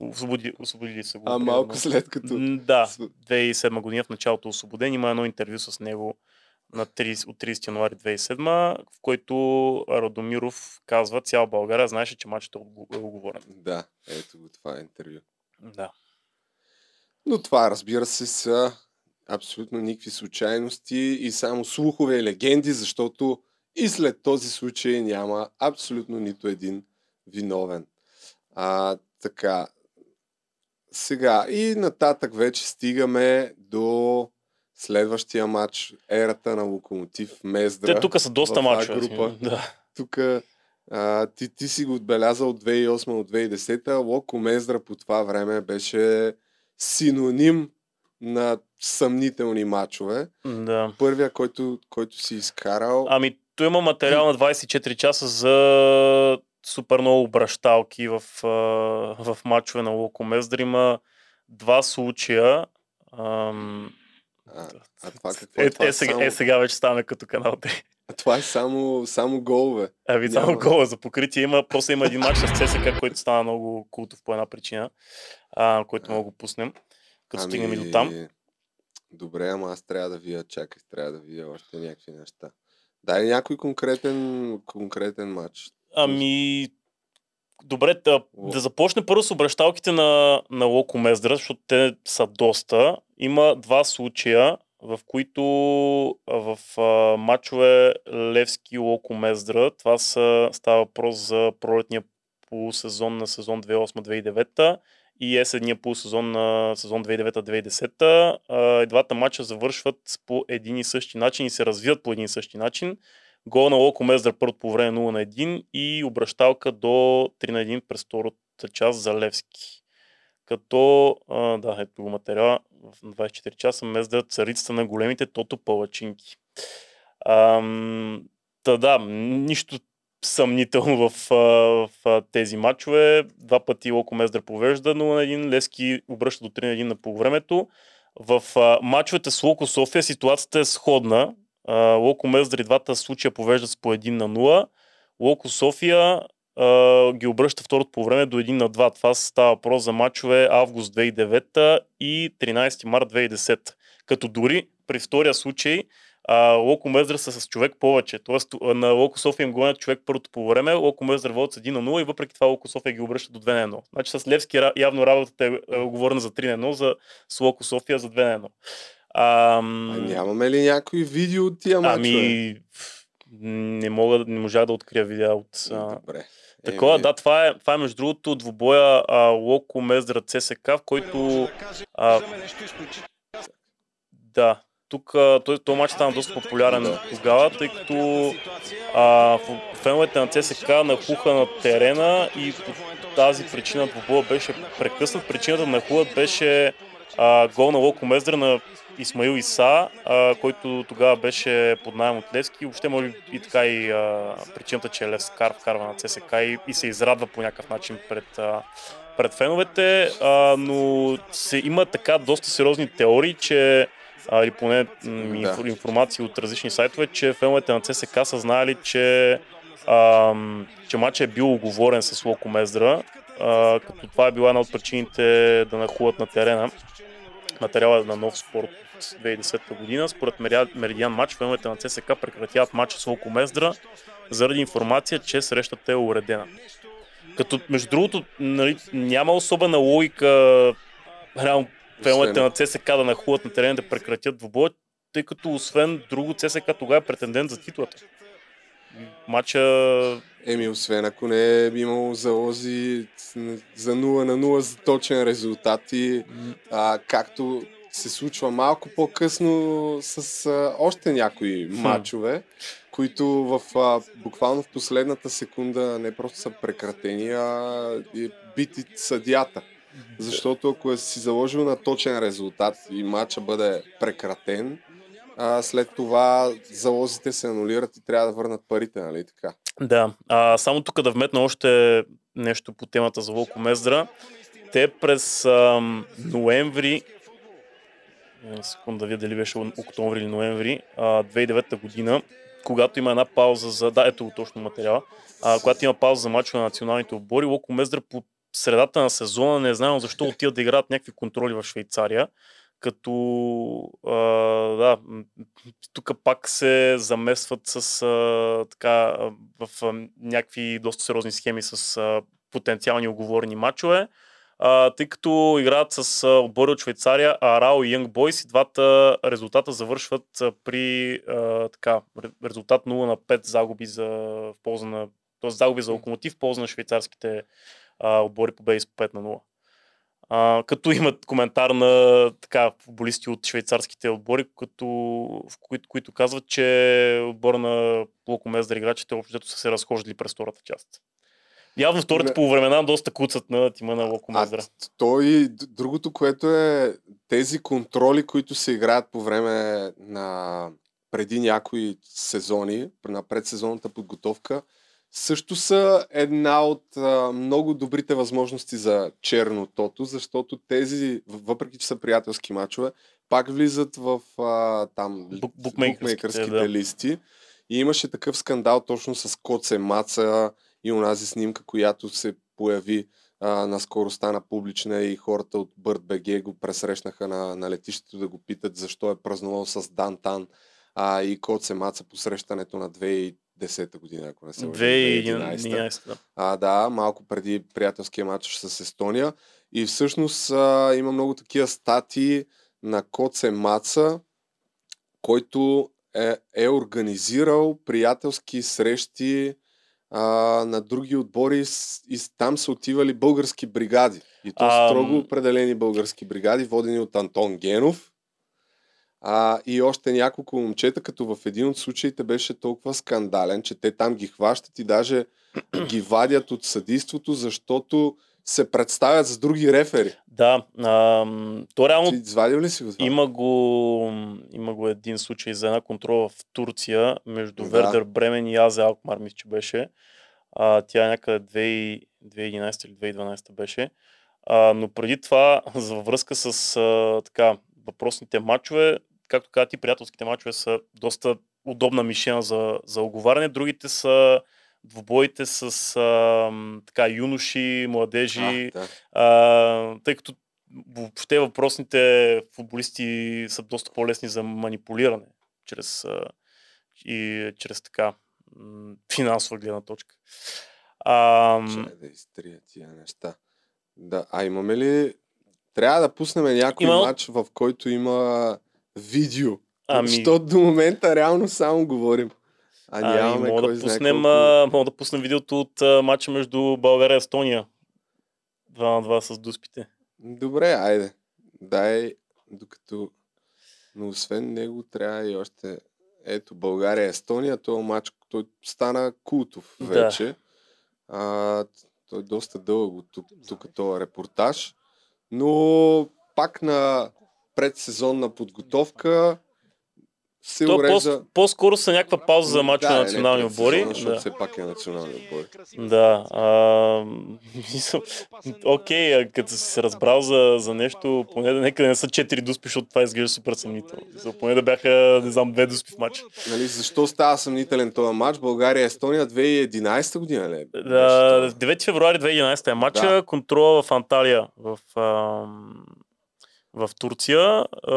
Освободи, освободили са го. А малко след като... М, Да, С- 2007 година в началото е освободен. Има едно интервю с него на 30, от 30 януари 2007, в който Радомиров казва, цяла България знаеше, че матчът е е оговорен. Да, ето го, това е интервю. Да. Но това, разбира се, са абсолютно никакви случайности и само слухове и легенди, защото и след този случай няма абсолютно нито един виновен. А, така. Сега и нататък вече стигаме до следващия матч, ерата на Локомотив Мездра. Те тук са доста в А мачове. група. Да. Тук а, ти, ти си го отбелязал от 2008 от 2010. Локо Мездра по това време беше синоним на съмнителни матчове. Да. Първия, който, който си изкарал. Ами, той има материал на 24 часа за супер много обращалки в, в матчове на Локо Мездър. Има два случая. Ам... А, а това какво е? Е, това е, сега, само, е, сега вече стана като канал 3. а това е само, само голове. Ами само Няма. гола за покритие има. После има един матч с ЦСК, който стана много култов по една причина, а, който мога да го пуснем, като стигнем и до там. Ами, Добре, ама аз трябва да вия, чакай, трябва да вия още някакви неща. Дай някой конкретен, конкретен матч. Ами, добре, да, да започне първо с обращалките на, на Локо защото те са доста. Има два случая, в които в а, матчове Левски и Локо Мездра, това са, става въпрос за пролетния полусезон на сезон 2008-2009 и есенния полусезон на сезон 2009-2010. А, и двата матча завършват по един и същи начин и се развиват по един и същи начин. Гол на Локо Мездър първото по време 0 на 1 и обращалка до 3 на 1 през втората част за Левски. Като, а, да, ето го материала, в 24 часа Мездър царицата на големите тото палачинки. Ам, та да, нищо съмнително в, в а, тези матчове. Два пъти Локо Мездър повежда 0 на 1, Левски обръща до 3 на 1 на полувремето. В а, матчовете с Локо София ситуацията е сходна. Локо Мездър и двата случая повеждат с по 1 на 0. Локо София а, ги обръща второто по време до 1 на 2. Това става въпрос за матчове август 2009 и 13 март 2010. Като дори при втория случай а, Локо Мездър са с човек повече. Тоест на Локо София им гонят човек първото по време, Локо Мездър водят с 1 на 0 и въпреки това Локо София ги обръща до 2 на 1. Значи с Левски явно работата е, е оговорена за 3 на 1, за с Локо София за 2 на 1. Ам... А нямаме ли някой видео от тия мачове? Ами, не мога, да- не можах да открия видеа от... А... Добре. Такова, Еми, да, това е, това е между другото двубоя а, Локо Мездра ЦСК, в който... А, да, тук този, този матч стана доста популярен Да. тогава, тъй като а, феновете на ЦСК нахуха на терена и по тази причина двубоя беше прекъснат. Причината на нахуят беше а, гол на Локо Мездра на Исмаил Иса, а, който тогава беше под найем от Левски. Въобще може би и така и а, причината, че Левскар вкарва на ЦСК и, и се израдва по някакъв начин пред, а, пред феновете, а, но се, има така доста сериозни теории, че а, или поне м, Да. информации от различни сайтове, че феновете на ЦСК са знаели, че, ам, че матчът е бил оговорен с Локо Мездра, а, като това е била една от причините да нахуват на терена. Материала на нов спорт от 2010 година. Според Меридиан матч, феновете на ЦСК прекратяват матча с Локо Мездра заради информация, че срещата е уредена. Като, между другото, нали, няма особена логика реално феновете на ЦСК да нахуват на терена да прекратят двубоя, тъй като освен друго ЦСК тогава е претендент за титлата. Матча Еми, освен ако не е имало залози за 0 на 0 за точен резултат и а, както се случва малко по-късно с а, още някои матчове, които в, а, буквално в последната секунда не просто са прекратени, а е бити съдията. Защото ако е си заложил на точен резултат и матча бъде прекратен, а, след това залозите се анулират и трябва да върнат парите, нали така? Да, а, само тук да вметна още нещо по темата за Волко Мездра. Те през ам, ноември, секунда да видя дали беше октомври или ноември, а, 2009 година, когато има една пауза за... Да, ето го точно материала. А, когато има пауза за мачове на националните отбори, Локо Мездра по средата на сезона, не знам защо отиват да играят някакви контроли в Швейцария, като а, да, тук пак се замесват с а, така в а, някакви доста сериозни схеми с а, потенциални оговорени матчове. А, тъй като играят с отбори от Швейцария, Арао и Young Boys и двата резултата завършват при а, така, ре- резултат 0 на 5 загуби за в полза на т.е. загуби за локомотив в полза на швейцарските а, отбори победи с по 5 на 0. А, като имат коментар на така, футболисти от швейцарските отбори, като, в които, които казват, че отбора на Локо Мездър играчите общо са се разхождали през втората част. Явно втората по времена доста куцат на тима на Локо Мездра. той, д- другото, което е тези контроли, които се играят по време на преди някои сезони, на предсезонната подготовка, също са една от а, много добрите възможности за черно тото, защото тези, въпреки че са приятелски мачове, пак влизат в а, там Бук- букмейкърските, букмейкърските да. листи. И имаше такъв скандал точно с Коце Маца и онази снимка, която се появи а, наскоро стана публична и хората от Бърт БГ го пресрещнаха на, на летището да го питат защо е празнувал с Дантан а, и Коце Маца по срещането на 2010 година, ако не се лъжа, 2011. 2011. Да. А, да, малко преди приятелския матч с Естония. И всъщност а, има много такива статии на Коце Маца, който е, е организирал приятелски срещи а, на други отбори и там са отивали български бригади. И то Ам. строго определени български бригади, водени от Антон Генов. А, и още няколко момчета, като в един от случаите беше толкова скандален, че те там ги хващат и даже ги вадят от съдийството, защото се представят с други рефери. Да, ам, то реално Ти извадил ли си го това? Има го, има го един случай за една контрола в Турция между Да. Вердер Бремен и Азе Алкмар, мисля, че беше. А, тя е някъде 2000 2011 или 2012 беше. А, но преди това, [LAUGHS] за във връзка с а, така, въпросните матчове, както каза ти, приятелските матчове са доста удобна мишена за, за оговаряне. Другите са двубоите с а, така, юноши, младежи, А, да. а, тъй като въобще въпросните футболисти са доста по-лесни за манипулиране чрез, а, и чрез така м, финансова гледна точка. А, Чай да изтрия тия неща. Да, а имаме ли... Трябва да пуснем някой Има- матч, в който има видео. ами, Защото до момента реално само говорим. А нямаме мога, кой да пуснем, колко... а, мога да пуснем видеото от а, матча между България и Естония. 2 на 2 с дуспите. Добре, айде. Дай, докато... Но освен него трябва и още... Ето, България, Естония, този матч, той стана култов Да. вече. А, той е доста дълъг от тук, тук този репортаж. Но пак на предсезонна подготовка се То урежда... по- по-скоро са някаква пауза за мачове Да, на е, национални отбори. Да. все пак е национални отбори. Да. А, окей, а като си се разбрал за, за нещо, поне да нека не са 4 дуспи, защото това изглежда супер съмнително. Мисъл, Поне да бяха, не знам, две дуспи в матч. Нали, защо става съмнителен този матч? България-Естония 2011 година ли? беше Да, това? 9 февруари 2011 е матча, Да. контрола в Анталия, в, ам, в Турция. А,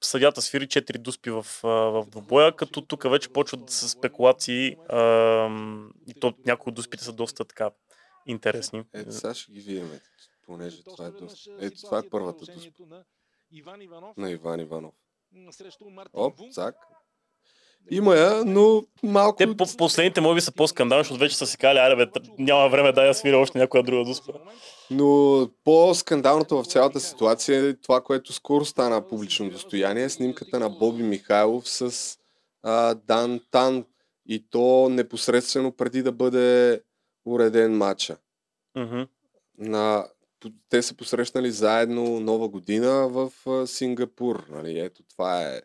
съдята свири 4 дуспи в, а, в двобоя, като тук вече почват с спекулации ам, и то някои от дуспите са доста така интересни. Ето сега ще ги видим, понеже това е доста... Ето това е първата дуспа На Иван Иванов на Иван Иванов. Оп, цак. Има я, но малко... Те по- последните моби са по-скандални, защото вече са си казали, аре бе, няма време да я свиря още някоя друга дуспа. Но по-скандалното в цялата ситуация е това, което скоро стана публично достояние, снимката на Боби Михайлов с а, Дан Тан и то непосредствено преди да бъде уреден матча. Мгм. На, те са посрещнали заедно Нова година в Сингапур. Нали? Ето това е.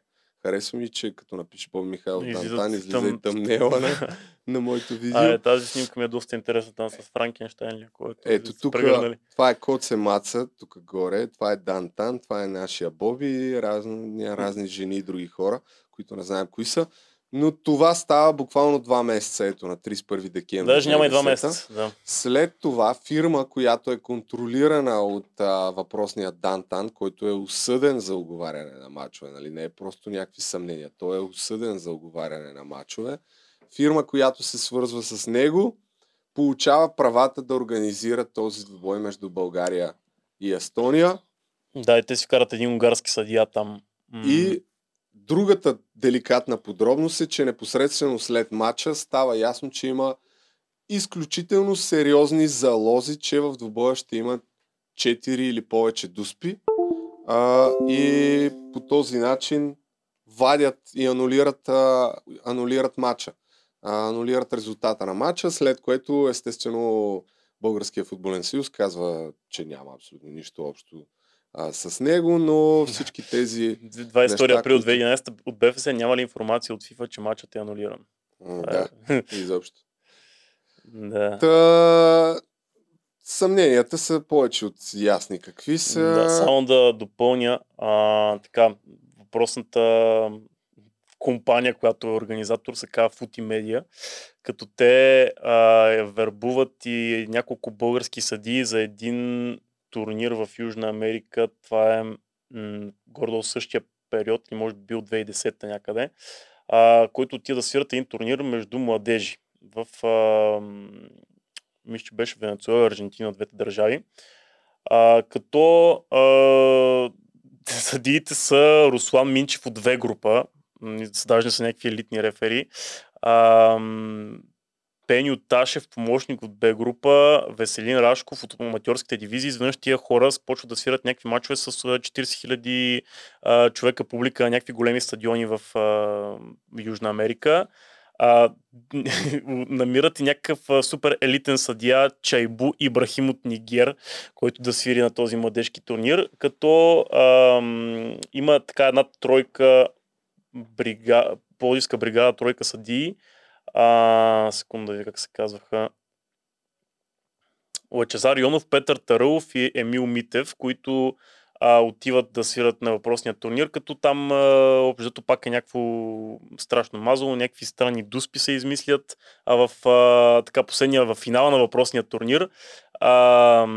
Харесва ми, че като напише Боби Михайлов Дантан, излиза тъм- и тъмнела на, [LAUGHS] на моето видео. А, е, тази снимка ми е доста интересна там с Франкенштайн, ли, който Ето тук, прегърнали. това е Коце Маца, тук горе, това е Дантан, това е нашия Боби, разни, разни жени и други хора, които не знаем кои са. Но това става буквално два месеца, ето на 31 декември. Даже няма и два 2010. месеца. Да. След това фирма, която е контролирана от а, въпросния Дантан, който е осъден за оговаряне на мачове, нали? не е просто някакви съмнения, той е осъден за оговаряне на мачове. Фирма, която се свързва с него, получава правата да организира този двубой между България и Естония. да, и те си вкарат един унгарски съдия там. И другата деликатна подробност е, че непосредствено след матча става ясно, че има изключително сериозни залози, че в двубоя ще има 4 или повече дуспи. А, и по този начин вадят и анулират, а, анулират матча. а, анулират резултата на матча, след което естествено Българския футболен съюз казва, че няма абсолютно нищо общо а, с него, но всички тези... 22 неща, април които- 2011 от БФС няма ли информация от FIFA, че матчът е анулиран? Да, [LAUGHS] изобщо. да. Та, съмненията са повече от ясни. Какви са... Да, само да допълня а, така, въпросната компания, която е организатор, се казва Footy Media, като те а, вербуват и няколко български съдии за един турнир в Южна Америка. Това е м- гордо същия период, и може би бил 2010 някъде, а, който отида да свират един турнир между младежи в а, мисля, че беше Венецуела и Аржентина, двете държави. А, като а, [LAUGHS] съдиите са Руслан Минчев от две група, даже не са някакви елитни рефери. А, Пеню Ташев, помощник от Б група, Веселин Рашков от аматьорските дивизии. Изведнъж тия хора почват да свират някакви мачове с а, 40 хиляди човека публика на някакви големи стадиони в а, Южна Америка. А, [LAUGHS] намират и някакъв а, супер елитен съдия Чайбу Ибрахим от Нигер, който да свири на този младежки турнир, като ам, има така една тройка брига, Пловдивска бригада, тройка съдии. А, секунда, ви как се казваха. Лачезар Йонов, Петър Тарълов и Емил Митев, които а, отиват да свират на въпросния турнир, като там общото пак е някакво страшно мазало, някакви странни дуспи се измислят, а в а, така последния, в финала на въпросния турнир, а,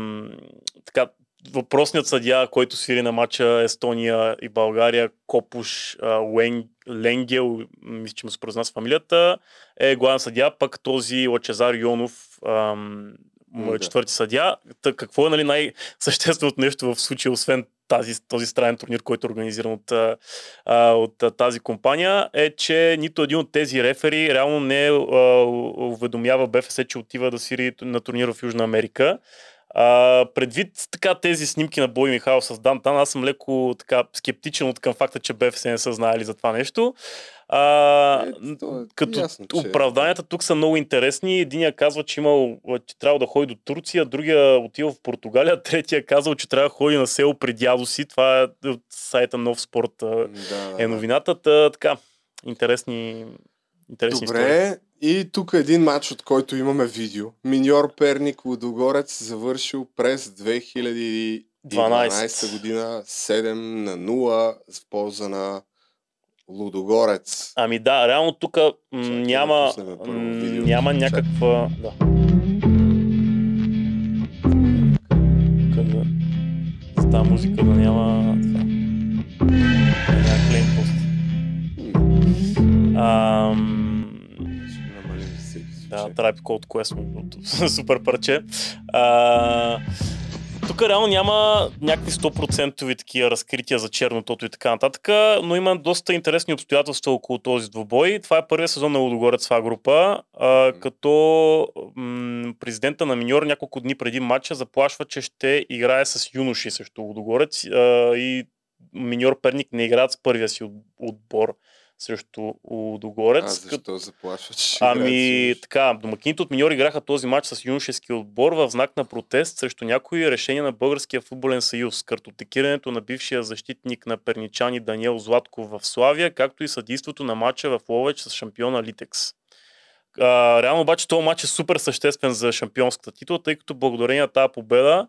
така, въпросният съдия, който свири на матча Естония и България, Копуш Лен, Ленгел, мисля, че му се произнася фамилията, е главен съдия, пък този Лачезар Йонов, ам, е да. четвърти съдия. Та, какво е нали, най-същественото нещо в случая, освен тази, този странен турнир, който е организиран от, а, от тази компания, е, че нито един от тези рефери реално не а, уведомява БФС, че отива да свири на турнир в Южна Америка. А, предвид така тези снимки на Бой Михайлов с Дантан, аз съм леко така скептичен от към факта, че БФС не са знаели за това нещо. А, Е, то е като ясно, че- оправданията тук са много интересни. Единия казва, че, имал, че трябва да ходи до Турция, другия отива в Португалия, [LAUGHS] третия казал, че трябва да ходи на село при дядо си. Това е от сайта Нов спорт Да, е новината. Та, така, интересни, интересни истории. И тук един матч, от който имаме видео. Миньор Перник Лудогорец завършил през 2012 12. година 7 на 0 в полза на Лудогорец. Ами да, реално тук м- Чакай да няма, м, няма някаква... Да. Къде? За тази музика да няма... Това. Няма клейм пост. Ам, Да. Tribe Called Quest, супер парче. А, тук реално няма някакви 100% такива разкрития за чернотото и така нататък, но има доста интересни обстоятелства около този двубой. Това е първият сезон на Лудогорец това група, а, като м- президента на Миньор няколко дни преди матча заплашва, че ще играе с юноши срещу Лудогорец а, и Миньор Перник не играят с първия си от- отбор срещу Лудогорец. А защо заплашва, че ще Ами, така, домакините от Миньор играха този матч с юношески отбор в знак на протест срещу някои решения на Българския футболен съюз, картотекирането на бившия защитник на перничани Даниел Златков в Славия, както и съдейството на матча в Ловеч с шампиона Литекс. А, реално обаче този матч е супер съществен за шампионската титла, тъй като благодарение на тази победа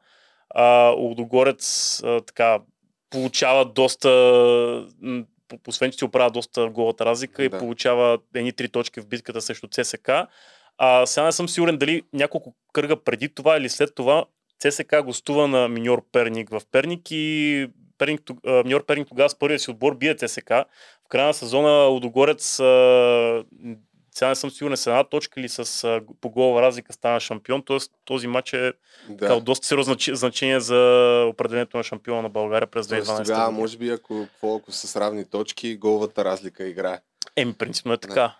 а, Лудогорец а, така, получава доста освен, че си оправя доста голата разлика и Да. получава едни три точки в битката срещу ЦСК. А, сега не съм сигурен дали няколко кръга преди това или след това ЦСК гостува на Миньор Перник в Перник и Перник, Миньор Перник тогава с първия си отбор бие ЦСК. В края на сезона Лудогорец сега не съм сигурен с една точка или с по голова разлика стана шампион, т.е. този матч е така, Да. от доста сериозно значи- значение за определението на шампиона на България през 2012 Тоест, тогава, може би, ако, ако са с равни точки, головата разлика играе. Еми, принципно е така.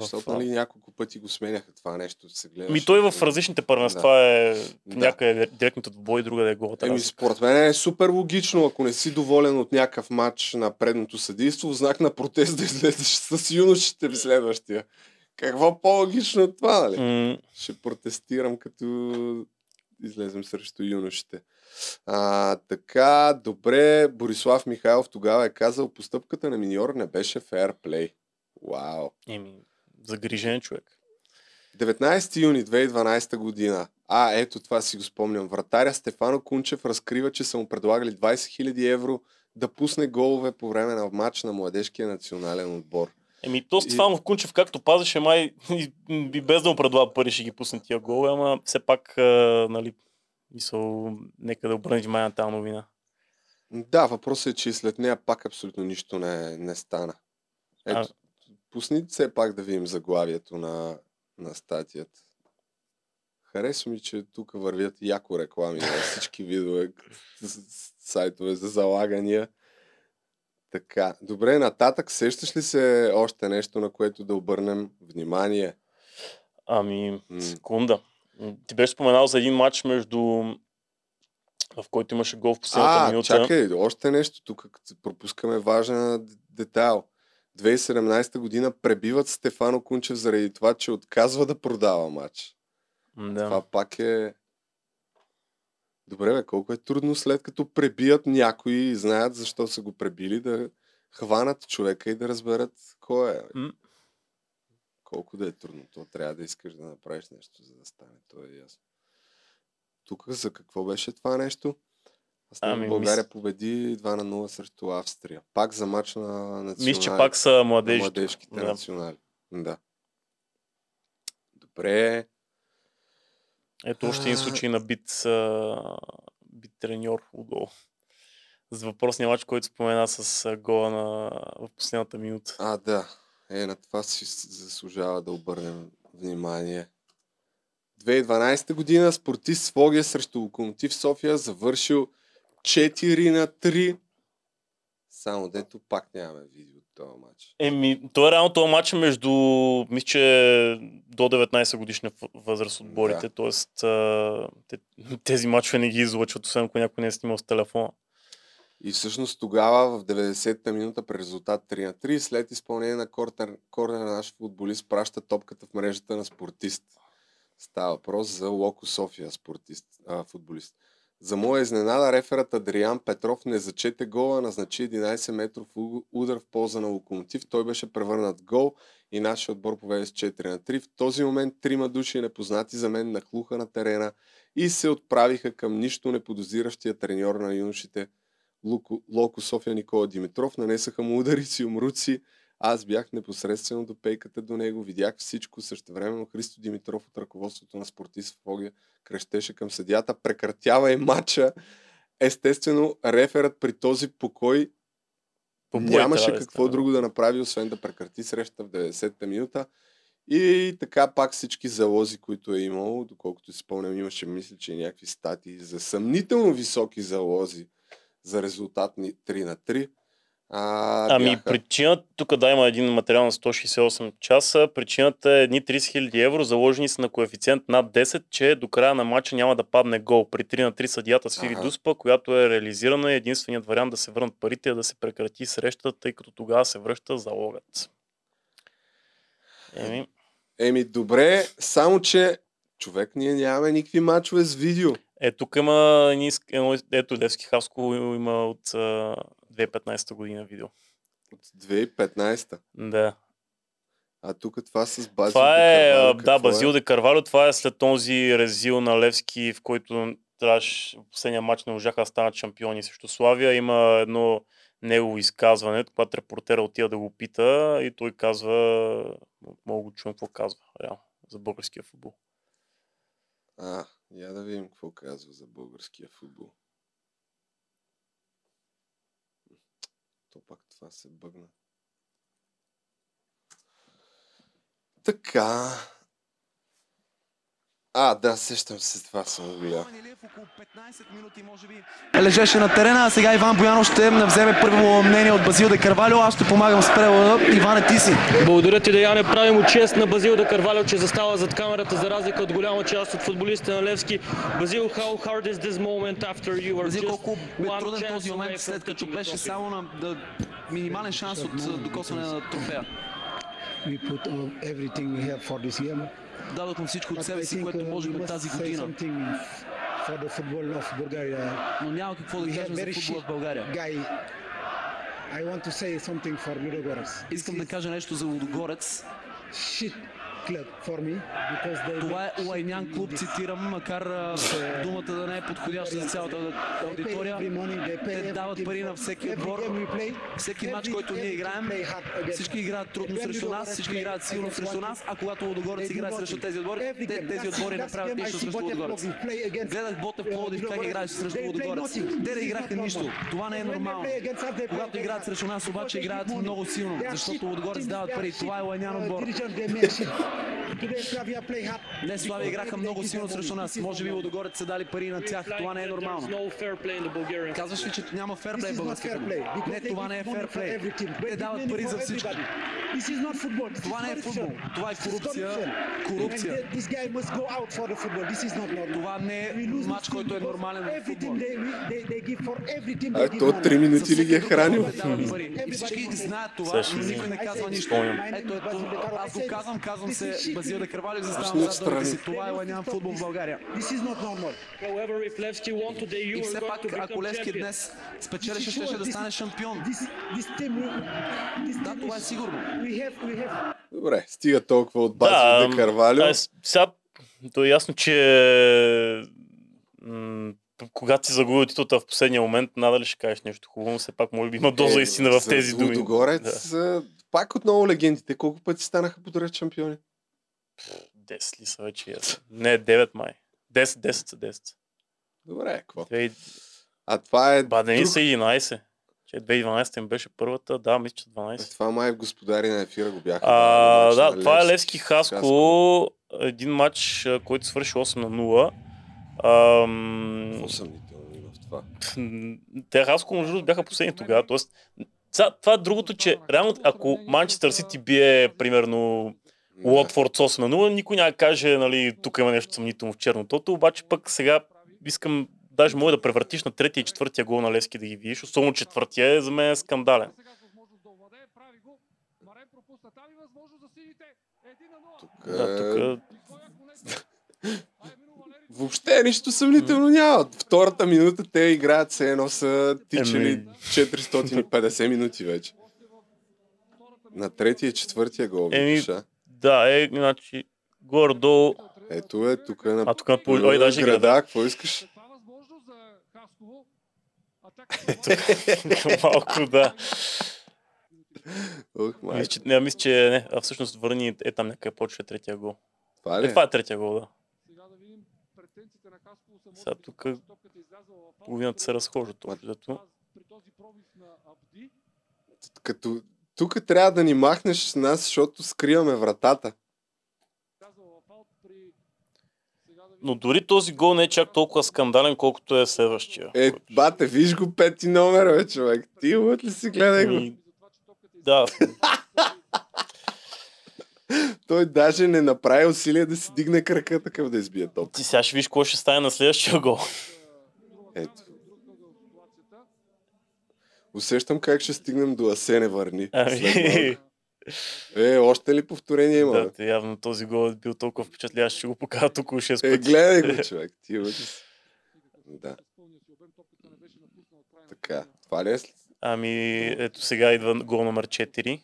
Защото нали, няколко пъти го сменяха това нещо, се гледаше. Ми той в различните първенства е Да. някъде директното двубой, друга да е голата Еми, според мен е супер логично, ако не си доволен от някакъв матч на предното съдийство, в знак на протест да излезеш с юношите в следващия. Какво по-логично от това, нали? М, Ще протестирам, като излезем срещу юношите. А, така, добре, Борислав Михайлов тогава е казал, постъпката на миньор не беше фейрплей. Вау. Еми, загрижен човек. 19 юни 2012 година. А, ето това си го спомням. Вратаря Стефано Кунчев разкрива, че са му предлагали 20 000 евро да пусне голове по време на матч на младежкия национален отбор. Еми, то И- Стефанов Кунчев, както пазеше, май [LAUGHS] и, и без да му предлага пари ще ги пусне тия голове, ама все пак, а, нали, мисъл, нека да обърне внимание на тази новина. Да, въпросът е, че и след нея пак абсолютно нищо не, не стана. Ето, А- пусни все пак да видим заглавието на, на статията. Харесва ми, че тук вървят яко реклами на всички видове сайтове за залагания. Така, добре, нататък сещаш ли се още нещо, на което да обърнем внимание? Ами, секунда. Ти беше споменал за един матч между в който имаше гол в последната А, минута. чакай, още нещо тук, пропускаме важен детайл. 2017 година пребиват Стефано Кунчев заради това, че отказва да продава матч. Да. Това пак е... Добре, бе, колко е трудно след като пребият някои и знаят защо са го пребили, да хванат човека и да разберат кой е. М. Колко да е трудно. То трябва да искаш да направиш нещо, за да стане. То е ясно. Тук за какво беше това нещо? Аз ами, България мис- победи 2 на 0 срещу Австрия. Пак за матч на национали. Мисля, че пак са младежи. младежките Да. национали. Да. Добре. Ето още един случай на бит, бит треньор у гол. За въпросния матч, който спомена с гола на, в последната минута. А, да. Е, на това си заслужава да обърнем внимание. 2012 година спортист Свогия срещу Локомотив София завършил 4 на 3. Само дето пак нямаме видео този матч. Еми, то е реално този матч е между, мисля, че до 19 годишна възраст отборите, Да. т.е. тези матчове не ги излъчват, освен ако някой не е снимал с телефона. И всъщност тогава в 90-та минута при резултат 3 на 3, след изпълнение на кортер, корнер наш футболист праща топката в мрежата на спортист. Става въпрос за Локо София спортист, а, футболист. За моя изненада реферът Адриан Петров не зачете гола, назначи 11 метров удар в полза на Локомотив. Той беше превърнат гол и нашия отбор поведе с 4 на 3. В този момент трима души непознати за мен нахлуха на терена и се отправиха към нищо неподозиращия треньор на юношите Локо София Никола Димитров, нанесаха му ударици и умруци. Аз бях непосредствено до пейката до него, видях всичко. Същевременно Христо Димитров от ръководството на спортист в Фогия крещеше към съдята, прекратява и матча. Естествено, реферът при този покой нямаше да какво друго да направи, освен да прекрати срещата в 90-та минута. И така пак всички залози, които е имало, доколкото си спомням, имаше, мисля, че някакви статии за съмнително високи залози за резултатни 3 на 3. А, Ами, бяха... причината, тук да има един материал на 168 часа, причината е едни 30 000 евро, заложени са на коефициент над 10, че до края на матча няма да падне гол. При 3 на 3 съдията свири Ага. дуспа, която е реализирана и единственият вариант да се върнат парите е да се прекрати срещата, тъй като тогава се връща залогът. Еми, Еми, добре, само че човек ние нямаме никакви мачове с видео. е, тук има ето Левски Хавско има от 2015 година видео. От 2015-та. Да. А тук това с Базил Това де е, Карвалю, а, да, какво Базил е? де Карвалю, това е след този резил на Левски, в който трябваше в последния матч не можаха да станат шампиони срещу Славия. Има едно негово изказване, когато репортера отива да го пита и той казва, мога го чуем какво казва, реално, за българския футбол. А, я да видим какво казва за българския футбол. То пак това се бъгна. Така. А, да, сещам се, това съм гледал. лежеше на терена, а сега Иван Боянов ще вземе първо мнение от Базил де Карвалио. Аз ще помагам с превода. Иване, ти си. Благодаря ти, Деяне. Правим му чест на Базил да Карвалио, че застава зад камерата за разлика от голяма част от футболистите на Левски. Базил, how hard is this moment after you are Базил, just колко бе one труден chance този момент, след като беше само на да, минимален шанс от докосване на трофея. we put all, everything we have for this game. Дадохме всичко от себе си, което uh, must тази година. Но няма какво да кажем за футбола в България. guy. I want to say something for Ludogorets. Искам да кажа нещо за Лудогорец. Shit Това е лайнян клуб, цитирам, макар а, думата да не е подходяща за цялата аудитория. Те дават пари на всеки отбор. Всеки матч, който ние играем, всички играят трудно срещу нас, всички играят силно срещу нас, а когато Лудогорец играе срещу тези отбори, те, тези отбори не правят нищо срещу Лудогорец. Гледах Ботев Пловдив как играеше срещу Лудогорец. Те не играха нищо. Това не е нормално. Когато играят срещу нас, обаче играят много силно, защото Лудогорец дават пари. Това е лайнян uh, отбор. Hard. Днес Славия играха много силно срещу нас. Може би Лудогорец са дали пари на тях. Това не е нормално. Казваш ли, че няма ферплей в. Because Не, това не е ферплей. Те дават пари за всички. football. This Това не е футбол. Това е корупция. Корупция. Това не е матч, който е нормален в футбол. А то money. 3 минути ли ги е хранил? И всички знаят това, но никой не казва нищо. Ето, ето, аз го казвам, казвам This се. Базил Декарвалев, Аз заставам не зад отстрани. си. Това е лайнян футбол в България. This is not normal. И все пак, ако Левски днес спечелеше, щеше да стане шампион. Да, това е сигурно. Добре, стига толкова от Да, Базил де Карвалио. а, с- сега, то е ясно, че когато си загубил титлата в последния момент, надали ще кажеш нещо хубаво, но все пак може би има доза Е, истина в тези думи. Лудогорец, за- пак отново легендите. Колко пъти станаха подред шампиони? 10 ли са вече? Не, 9 май. 10, 10 са 10. Добре, какво? Две- А това е Ба, да не друг... са 11. Че 2012 им беше първата, да, мисля, че 12. Това май в господари на ефира го бяха. А, дали, да, матч на това е Левски Хаско. Хаско. Един матч, а, който свърши 8 на 0. Ам, Какво съмнително има в това? те Хаско, между другото, бяха последни тогава. Тоест, това е другото, че реално, ако Манчестър Сити бие, примерно, Уотфорд с 8 на 0, никой няма да каже, нали, тук има нещо съмнително в чернотото, обаче пък сега искам, даже мога да превратиш на третия и четвъртия гол на Левски да ги видиш, особено четвъртия е за мен е скандален. Тук, Да, е, тук [LAUGHS] Въобще нищо съмнително няма. Втората минута те играят се едно са тичали Еми. 450 минути вече. На третия и четвъртия гол. Еми? Да, е, значи, горе-долу, Ето е, тук е на а тук на пол... Ой, даже града. града, какво искаш? [LAUGHS] Малко, да. Ох. Мисля, че, не, мисля, че не, а всъщност върни е там някъде почва третия гол. Това Е, това е третия гол, да. Сега тук половината се разхожда общо взето. Като тук трябва да ни махнеш с нас, защото скриваме вратата. Но дори този гол не е чак толкова скандален, колкото е следващия. Е, бате, виж го пети номер, бе, човек. Ти ли си гледай го? Ами, Да, Той даже не направи усилие да си дигне крака такъв да избие топ. ти сега ще виж какво ще стане на следващия гол. Ето. Усещам как ще стигнем до Асене върни. Ами. Е, още ли повторение има? да, те явно този гол е бил толкова впечатляващ, че го покажа около 6 Е, пъти. гледай го, [LAUGHS] човек. Ти? Да. Така, това ли е? след- Ами, ето сега идва гол номер 4.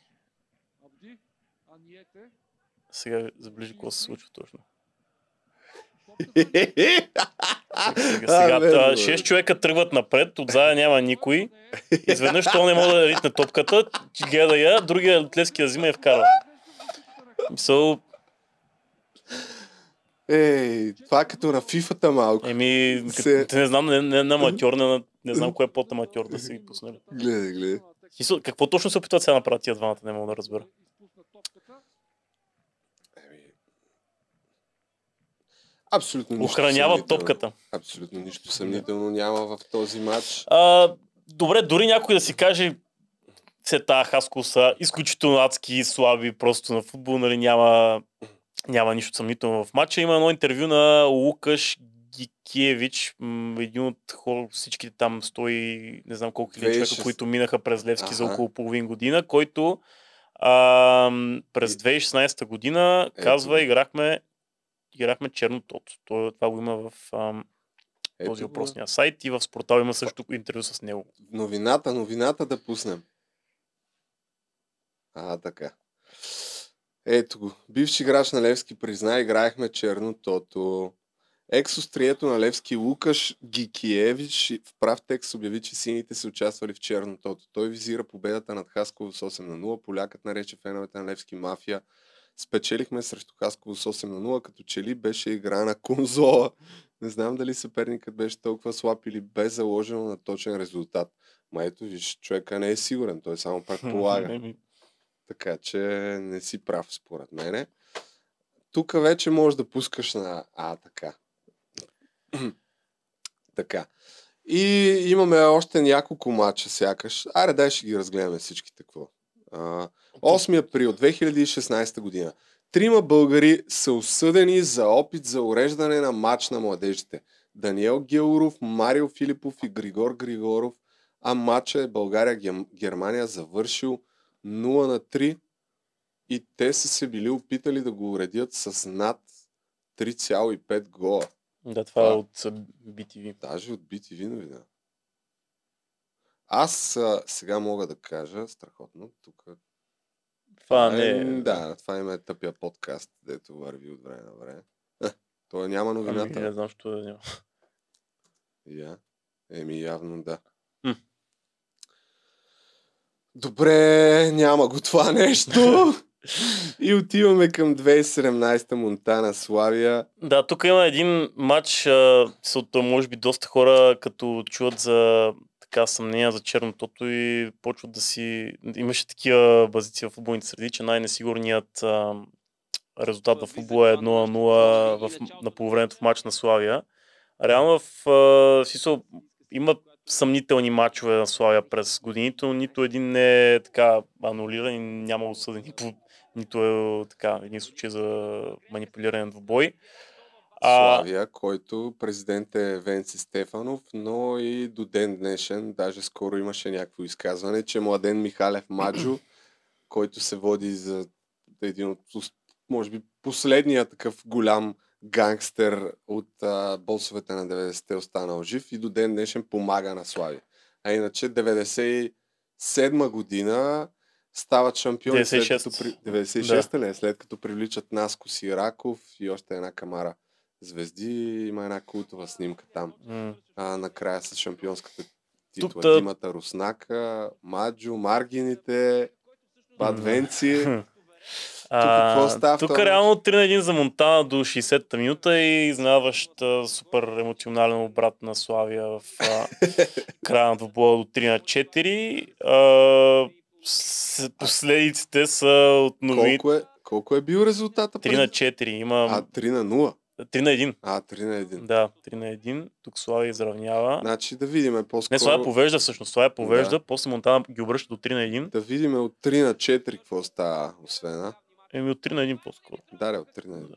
Сега заближи какво се случва точно. Сега, бе. 6 човека тръгват напред, отзад няма никой. Изведнъж то не може да ритне топката, гледа я, другия Левски я взима и я вкарва. Мисъл, Ей, това е като на фифата малко. еми, Се- не знам, не, не на аматьор, не, не знам кое е под аматьор да са ги пуснали. Гледай, гледай. Какво точно се опитват сега да направят тия двамата, не мога да разбера. Абсолютно нищо съмнително. топката. Абсолютно нищо съмнително няма в този матч. А, добре, дори някой да си каже, тази Хаско са изключително адски, слаби, просто на футбол, нали, няма, няма нищо съмнително в матча. Има едно интервю на Лукаш Гикиевич, един от хора, всичките там стои, не знам колко хиляди човека, 26. които минаха през Левски за Аха. около половин година, който А, през 2016 година, Ето казва, играхме, играхме черно тото. То- Това го има в ам, този въпросния сайт и в спортал има също интервю с него. Новината, новината да пуснем. А, така. Ето го. Бивши играч на Левски призна, играехме черно тото. Екс-острието на Левски Лукаш Гикиевич в прав текст обяви, че сините са участвали в черно тото. Той визира победата над Хасково с 8 на 0. Полякът нарече феновете на Левски мафия. Спечелихме срещу Хасково с 8 на 0, като че ли беше игра на конзола. Не знам дали съперникът беше толкова слаб или бе заложено на точен резултат. Ма ето, виж, човека не е сигурен, той само предполага. Еми, така че не си прав, според мене. Тук вече можеш да пускаш на... А, така. [CLEARS THROAT] така. И имаме още няколко матча, сякаш. Аре, дай ще ги разгледаме всичките. Какво? А, 8 април 2016 година. Трима българи са осъдени за опит за уреждане на матч на младежите. Даниел Георов, Марио Филипов и Григор Григоров. А матча е България-Германия завършил 0 на 3 и те са се били опитали да го уредят с над 3,5 гола. Да, това е А. от а, BTV. Даже от BTV новина. Аз а, сега мога да кажа, страхотно, тук Това не е, е... да, това има е тъпия подкаст, дето върви от време на време. Е, [LAUGHS] Той няма Ами, новината. не знам, що е. няма. Я. Еми, явно да. М. Добре, няма го това [LAUGHS] нещо. И отиваме към 2017 Монтана Славия. Да, тук има един матч, а, може би доста хора, като чуват за така съмнения за чернотото и почват да си... Имаше такива базици в футболните среди, че най-несигурният а, резултат в футбола е 1 на 0 в, на полувремето в матч на Славия. Реално в а, смисъл, има съмнителни матчове на Славия през годините, но нито един не е така анулиран и няма осъдени по нито е така един случай за манипулиране в бой. А, Славия, който президент е Венци Стефанов, но и до ден днешен, даже скоро имаше някакво изказване, че Младен Михалев Маджо, [CLEARS THROAT] който се води за един от, може би, последния такъв голям гангстер от а, босовете на 90-те останал жив и до ден днешен помага на Славия. А иначе 97 година стават шампиони след 96. като при... 96-та ли е? След като привличат Наско Сираков и още една камара звезди. Има една култова снимка там. м, А, накрая с шампионската титла. Тук та- Димата Руснака, Маджо, Маргините, Бадвенци. [LAUGHS] а, Тук реално 3 на 1 за Монтана до 60-та минута и изненадващ а, супер емоционален обрат на Славия в а, [LAUGHS] края на двубоя до 3 на 4. А, с, последиците са от новините. Колко е, колко е бил резултата? 3 на 4. Има А, 3 на 0. 3 на 1. А, 3 на 1. Да, 3 на 1. Тук Славия изравнява. Значи да видим по-скоро. Не, Славия повежда всъщност. Славия повежда, Да. после Монтана ги обръща до 3 на 1. Да видим от 3 на 4 какво става, освен, а? Еми от 3 на 1 по-скоро. Да, от 3 на 1.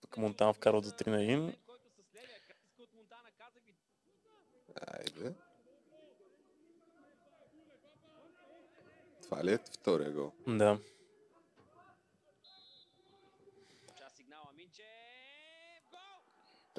Тук Монтана вкарва за 3 на 1. Айде. Това ли е втория гол? Да.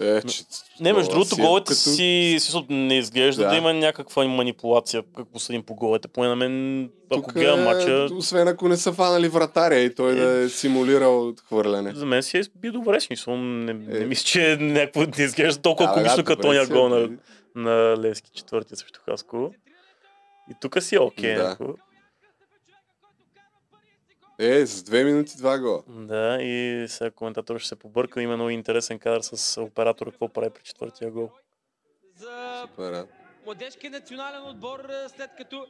Е, че... Не, между другото, си е голите като- си, си не изглежда да. Да. има някаква манипулация, как съдим по голите. Поне на мен, ако Тук гледам е, мача, Освен ако не са фанали вратаря и той да е симулирал хвърляне. за мен си е би добре, смисъл. Не, не Е. мисля, че е някакво не изглежда толкова Да, комично да, като си е, гол на, нали? на Левски, четвъртия срещу Хасково. И тук си е окей. Да. някакво. Е, с две минути два гола. Да, и сега коментатор ще се побърка. Има много интересен кадър с оператора, какво прави при четвъртия гол. за Супер, младежкия национален отбор, след като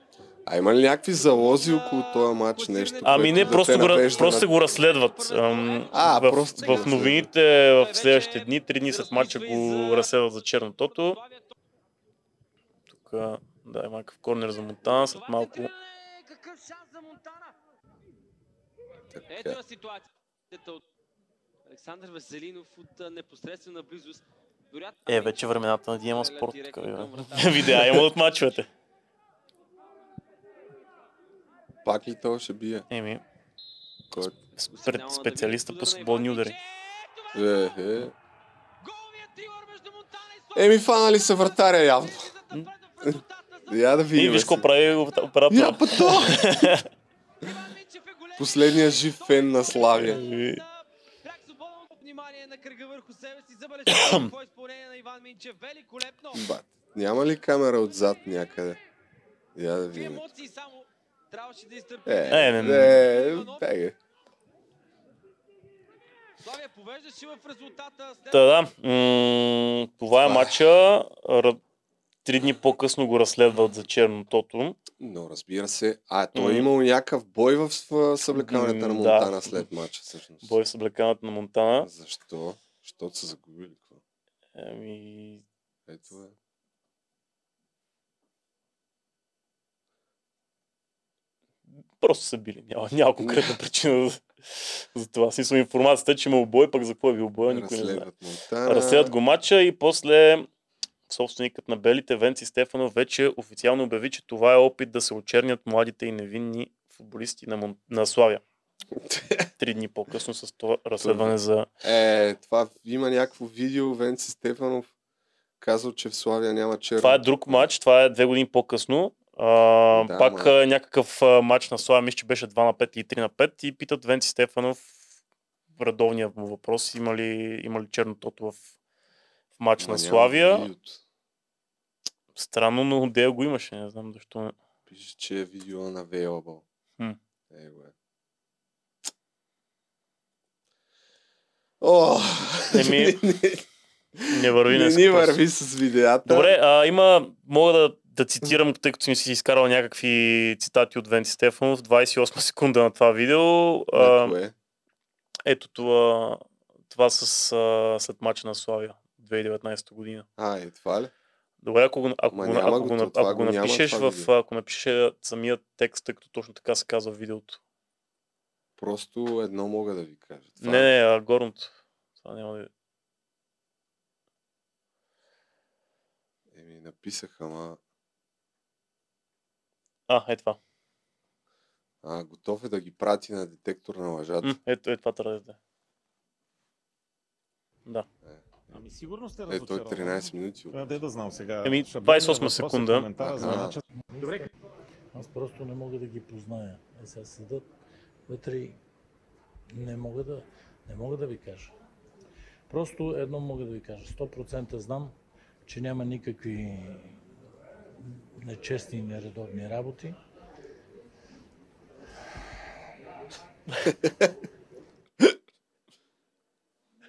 А има ли някакви залози около този матч? Нещо, Ами не, просто, го, просто на- го разследват. А, в, просто го в разследват. новините в следващите дни, три дни след матча го разследват за чернотото. Тук, да, има някакъв корнер за Монтана, след малко. Какъв шанс за Монтана? Така. Ето на ситуацията от Александър Веселинов от непосредствена близост. Вероятно, Е, вече времената на Диема Спорт. Видеа има от матчовете. Пак ли той ще бие? Еми, Кой? спе- специалиста по свободни удари. Е, е. Еми, фанали са вратаря явно. Я да И видим. виж си. какво прави оператора. Я па то! [LAUGHS] Последният жив фен на Славия. Свободно внимание на кръга върху себе си. Забележително какво изпълнение на Иван Минчев. Великолепно. Бат, няма ли камера отзад някъде? Я да видим. емоции само. Трябваше да изтърпи. Е, Е, не, не. е, беге. Славия повеждаше в резултата. След Та да, м- това е матча. Ра- Три дни по-късно го разследват за чернотото. Но разбира се, а той е имал някакъв бой в съблекаването на М, да. Монтана след матча всъщност. Бой с облеканата на Монтана. Защо? Защото са загубили. Какво? Еми, Ето е. просто са били. Няма, [LAUGHS] няма конкретна [LAUGHS] причина за, за това. Смисъл информацията, че има бой, пък за какво е бил бой, никой не знае. Разследват Монтана. Разследват го матча и после собственикът на белите Венци Стефанов вече официално обяви, че това е опит да се очернят младите и невинни футболисти на, Мон... на Славия. [LAUGHS] Три дни по-късно с това разследване за... Е, това има някакво видео, Венци Стефанов казал, че в Славия няма черно. Това е друг матч, това е две години по-късно. А, Да, пак ма. някакъв матч на Славия, мисля, че беше 2 на 5 и 3 на 5 и питат Венци Стефанов в редовния му въпрос има ли, има ли чернотото в, в матч Ма на Славия. Странно, но Дея го имаше, не знам защо. не. Пише, че е видео на available. Хм. Е, е. О, Еми, Не върви не просто. върви с видеята. Добре, а, има, мога да, да цитирам, тъй като ми си изкарал някакви цитати от Венци Стефанов, 28 секунда на това видео. А, ето това, това с, а, след мача на Славия 2019 година. А, е това ли? Добре, ако го, ако, Ма ако, го, ако, това го няма напишеш в, ако напишеш самият текст, тъй като точно така се казва в видеото. Просто едно мога да ви кажа. Това Не, не, а горното. Това няма да... Еми, написах, ама... А, е това. А, готов е да ги прати на детектор на лъжата. М, ето, е това трябва да е. Да. Ами сигурно сте Е, той разочарован. 13 минути. А, де да знам сега. Еми, Шаблонният 28 въпрос е секунда. коментара за Аха. Добре. Аз просто не мога да ги позная. Е, сега седат вътре и не мога да, не мога да ви кажа. Просто едно мога да ви кажа. 100% знам, че няма никакви нечестни и нередовни работи. [LAUGHS]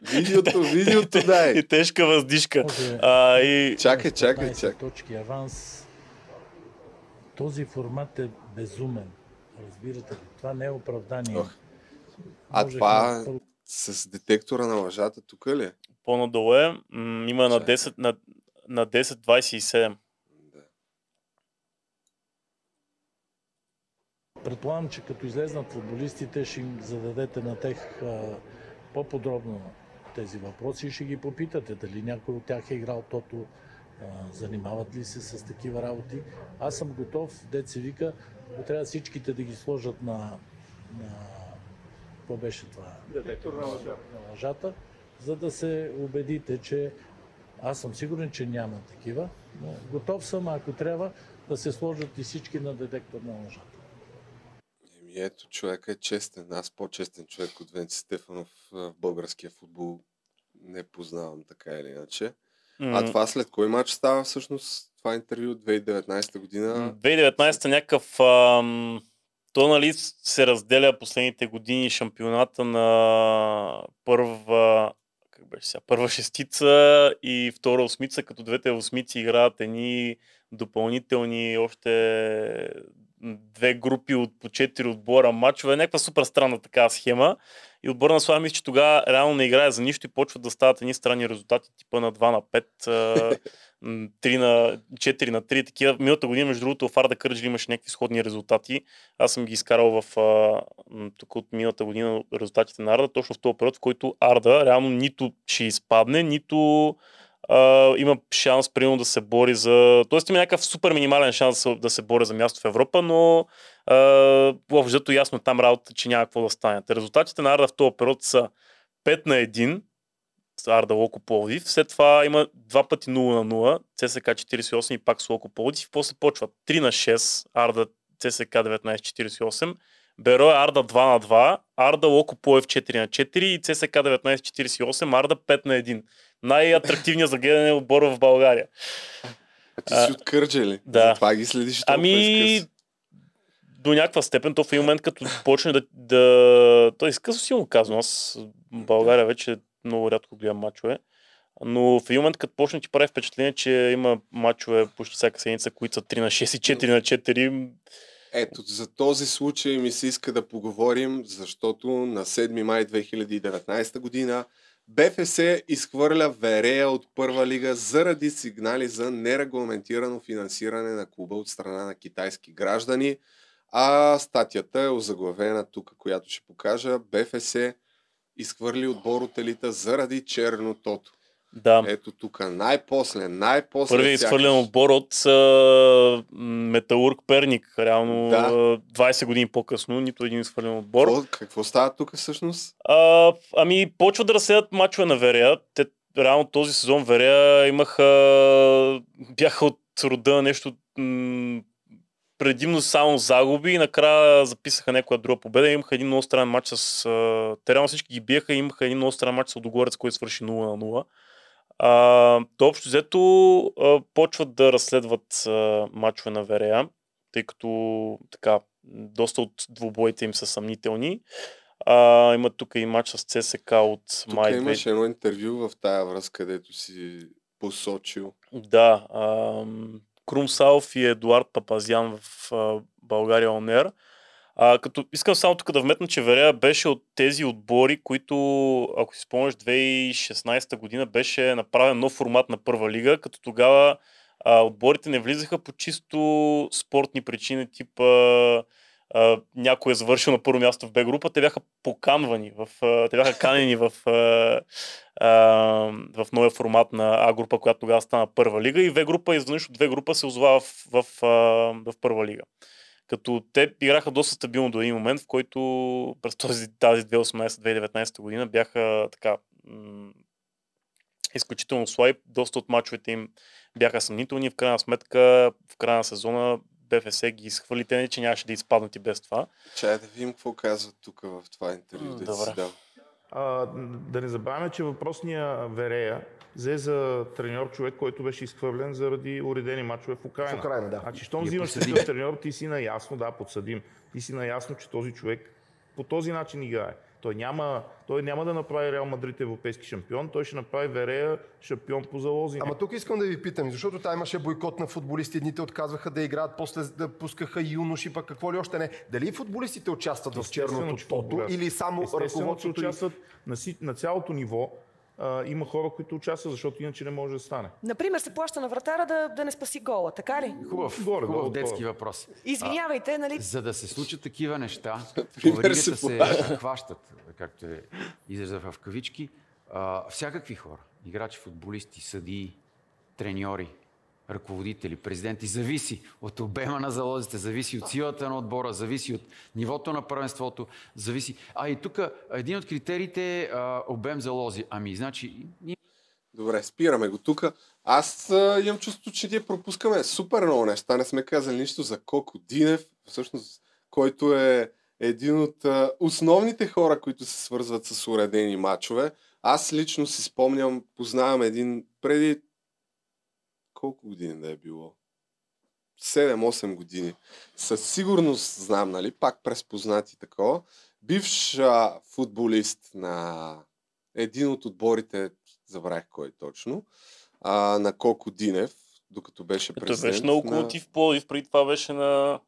Видеото, [LAUGHS] видеото дай. И тежка въздишка. А, и... Чакай, чакай, 15 чакай. точки аванс. Този формат е безумен. Разбирате ли? Това не е оправдание. Ох. А това първо- с детектора на лъжата тук ли е? По-надолу е. М, има на Чакай. 10, на, на 10.27. Да. Предполагам, че като излезнат футболистите, ще им зададете на тех а, по-подробно тези въпроси и ще ги попитате дали някой от тях е играл тото, занимават ли се с такива работи. Аз съм готов, дет се вика, ако трябва всичките да ги сложат на, на какво беше това? Детектор на лъжата, за да се убедите, че аз съм сигурен, че няма такива, но готов съм, ако трябва, да се сложат и всички на детектор на лъжата. Ето, човека е честен. Аз по-честен човек от Венци Стефанов в българския футбол не познавам така или иначе. А това след кой матч става всъщност? Това интервю от 2019 година. 2019 някакъв... Ам, то нали се разделя последните години шампионата на първа как беше сега, първа шестица и втора осмица, като двете осмици играят едни допълнителни още две групи от по четири отбора матчове. Някаква супер странна такава схема. И отбора на Славия мисля, че тогава реално не играе за нищо и почват да стават едни странни резултати, типа на 2 на 5, а, [LAUGHS] м, 3 на 4 на 3. Такива. Миналата година, между другото, в Арда Кърджли имаше някакви сходни резултати. Аз съм ги изкарал в тук от миналата година резултатите на Арда, точно в този период, в който Арда реално нито ще изпадне, нито а, има шанс, примерно, да се бори за... Тоест има някакъв супер минимален шанс да се, бори за място в Европа, но общото ясно там работа, че няма какво да стане. Резултатите на Арда в този период са 5 на 1, с Арда Локо Пловдив. След това има два пъти 0 на 0, ЦСК 48 и пак с Локо Пловдив. После почва 3 на 6, Арда ЦСК 1948, Беро е Арда 2 на 2, Арда Локо Пловдив 4 на 4 и ЦСК 1948, Арда 5 на 1. Най-атрактивният за гледане отбор в България. А ти си от Кърджа ли? да. Това ги следиш Ами, до някаква степен, то в един момент, като почне да... да... Той изкъсно силно казвам. Аз в България вече много рядко гледам мачове. Но в един момент, като почне ти прави впечатление, че има мачове почти всяка седмица, които са 3 на 6 и 4 на 4. Ето, за този случай ми се иска да поговорим, защото на 7 май 2019 година БФС изхвърля Верея от първа лига заради сигнали за нерегламентирано финансиране на клуба от страна на китайски граждани. А статията е озаглавена тук, която ще покажа. БФС изхвърли отбор от елита заради чернотото. Да. Ето тук най-после, най-после. Първият изхвърлен отбор от а, Металург Перник. Реално Да. а, 20 години по-късно, нито един изхвърлен отбор. Какво, какво става тук всъщност? А, ами, почват да разсеят мачове на Верея. Те, реално този сезон Верея имаха, бяха от рода нещо м- предимно само загуби и накрая записаха някоя друга победа. Имаха един много странен матч с... Те реално всички ги биеха и имаха един много странен матч с Лудогорец, който свърши 0 на 0. А, то общо взето а, почват да разследват а, мачове на Верея, тъй като така, доста от двубоите им са съмнителни. А, има тук и матч с ЦСК от Тук май. имаше едно интервю в тая връзка, където си посочил. Да. ам, Крум Салов и Едуард Папазян в а, България Онер. А, като искам само тук да вметна, че Верея беше от тези отбори, които, ако си спомняш, 2016 година беше направен нов формат на първа лига, като тогава а, отборите не влизаха по чисто спортни причини, типа а, някой е завършил на първо място в Б група, те бяха поканвани, в, а, те бяха канени в, а, а, в новия формат на А група, която тогава стана първа лига и В група изведнъж от В група се озова в, в, а, в първа лига. Като те играха доста стабилно до един момент, в който през този, тази 2018-2019 година бяха така м- изключително слаби. Доста от мачовете им бяха съмнителни. В крайна сметка, в края на сезона БФС ги изхвърли. Те не, че нямаше да изпаднат и без това. Чай да видим какво казва тук в това интервю. Да добре. си дал. А, да не забравяме, че въпросния Верея взе за треньор човек, който беше изхвърлен заради уредени мачове в Украина. В Украина, да. Значи, щом взимаш такъв треньор, ти си наясно, да, подсъдим. Ти си наясно, че този човек по този начин играе. Той няма, той няма да направи Реал Мадрид европейски шампион, той ще направи Верея шампион по залози. Ама тук искам да ви питам, защото там имаше бойкот на футболисти, едните отказваха да играят, после да пускаха юноши, пък какво ли още не. Дали футболистите участват в черното че тото или само ръководството? и- участват на, си, на цялото ниво. А, има хора, които участват, защото иначе не може да стане. Например, се плаща на вратара да, да не спаси гола, така ли? Хубав, Горе, хубав долу, детски горе. въпрос. Извинявайте, нали? За да се случат такива неща, Пример по веригата се се хващат, както е израза в кавички, а, всякакви хора. Играчи, футболисти, съдии, треньори, ръководители, президенти. Зависи от обема на залозите, зависи от силата на отбора, зависи от нивото на първенството, зависи... А и тук един от критериите е обем залози. Ами, значи, Добре, спираме го тук. Аз а, имам чувство, че ние пропускаме супер много неща. Не сме казали нищо за Коко Динев, всъщност, който е един от а, основните хора, които се свързват с уредени матчове. Аз лично си спомням, познавам един преди колко години да е било? 7-8 години. Със сигурност знам, нали, пак през познати такова. Бивш а, футболист на един от отборите, забравих кой точно, а, на Коко Динев, докато беше Той президент. беше много на- колотив в Пловдив, преди това беше на,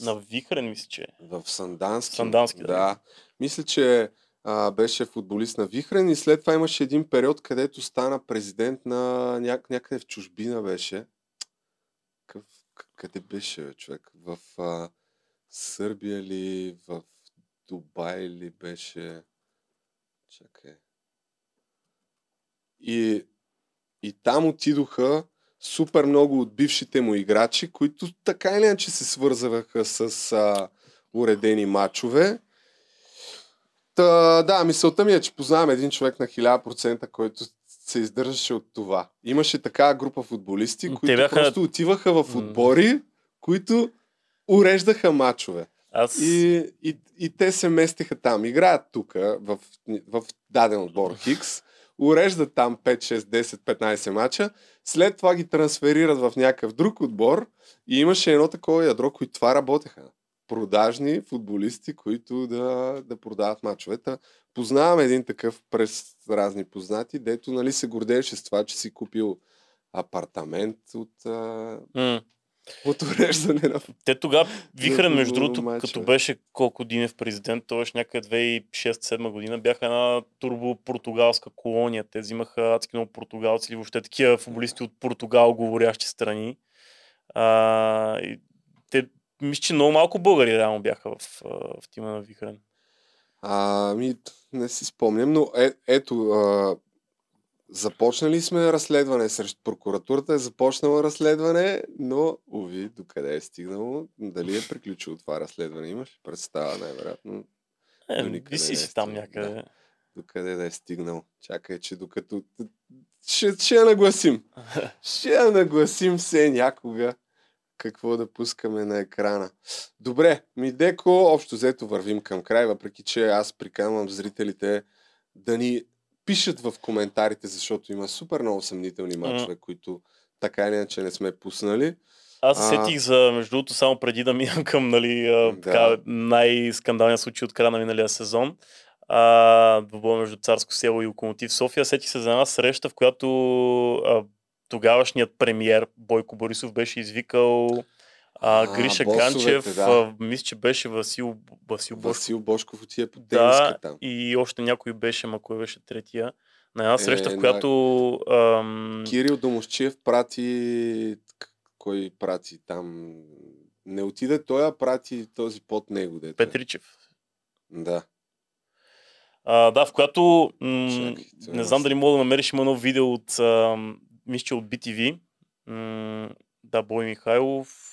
на Вихрен, мисля, че. В Сандански. Сандански, да. да. Мисля, че а, беше футболист на Вихрен и след това имаше един период, където стана президент на няк- някъде в чужбина беше. Къв, къде беше бе, човек? В а, Сърбия ли, в Дубай ли беше? Чакай. И, И там отидоха супер много от бившите му играчи, които така или иначе се свързаха с а, уредени матчове. Та, да, мисълта ми е, че познавам един човек на 1000%, който се издържаше от това. Имаше такава група футболисти, които бяха- просто отиваха в отбори, които уреждаха матчове. Аз... И, и, и те се местиха там. Играят тук, в, в даден отбор Хикс, уреждат там 5, 6, 10, 15 мача, след това ги трансферират в някакъв друг отбор и имаше едно такова ядро, които това работеха. Продажни футболисти, които да, да продават мачовете. Познавам един такъв през разни познати, дето нали, се гордееше с това, че си купил апартамент от, а, М. от уреждане на Те тогава, Вихрен, между другото, мачове. като беше колко Динев президент, беше някъде 2006-2007 година, бяха една турбо-португалска колония. Те взимаха адски много португалци или въобще такива футболисти от Португал говорящи страни. А, и те, мисля, че много малко българи реално бяха в, в тима на Вихрен. Ами, не си спомням, но е, ето, а, започнали сме разследване срещу прокуратурата, е започнала разследване, но, уви, докъде е стигнало, дали е приключило това разследване, имаш представа, най-вероятно. Е, виси е си там някъде. Да. Докъде да е стигнал. Чакай, че докато... Ще, ще я нагласим. [LAUGHS] Ще я нагласим все някога какво да пускаме на екрана. Добре, ми деко, общо взето вървим към край, въпреки че аз приканвам зрителите да ни пишат в коментарите, защото има супер много съмнителни мачове, които така или иначе не сме пуснали. Аз се сетих за, между другото, само преди да минам към нали, а, така, най-скандалния случай от края на миналия сезон. А, двубой между Царско село и Локомотив София. Сетих се за една среща, в която а, тогавашният премиер Бойко Борисов беше извикал а, А, Гриша босовете, Ганчев, да. а, мисля, че беше Васил, Васил Бошков. Васил Бошков отива по Да, там. и още някой беше, ма кой беше третия. На една среща, Е, в която... Ам... Кирил Домощиев прати... Кой прати там? Не отиде той, а прати този под него. Дето. е. Петричев. Да. А, да, в която м- това не е знам дали мога да намериш има едно видео от ам, мисля, че от BTV. М- да, Бой Михайлов.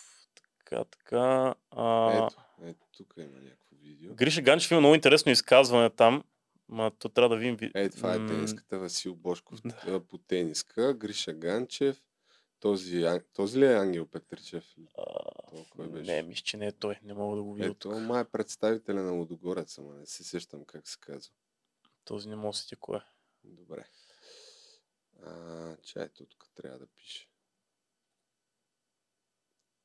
Така, така. А, Ето, ето, тук има някакво видео. Гриша Ганчев има много интересно изказване там. Ма то трябва да видим. ви- Е, това е тениската Васил Бошков а, по тениска, Гриша Ганчев, този, този ли е Ангел Петричев? Беше? Не, мисля, че не е той. Не мога да го видя. Ето, май е представителя на Лудогорец, ама не се сещам как се казва. Този не мога да сетя кой е. Добре. А, чай, тук трябва да пише.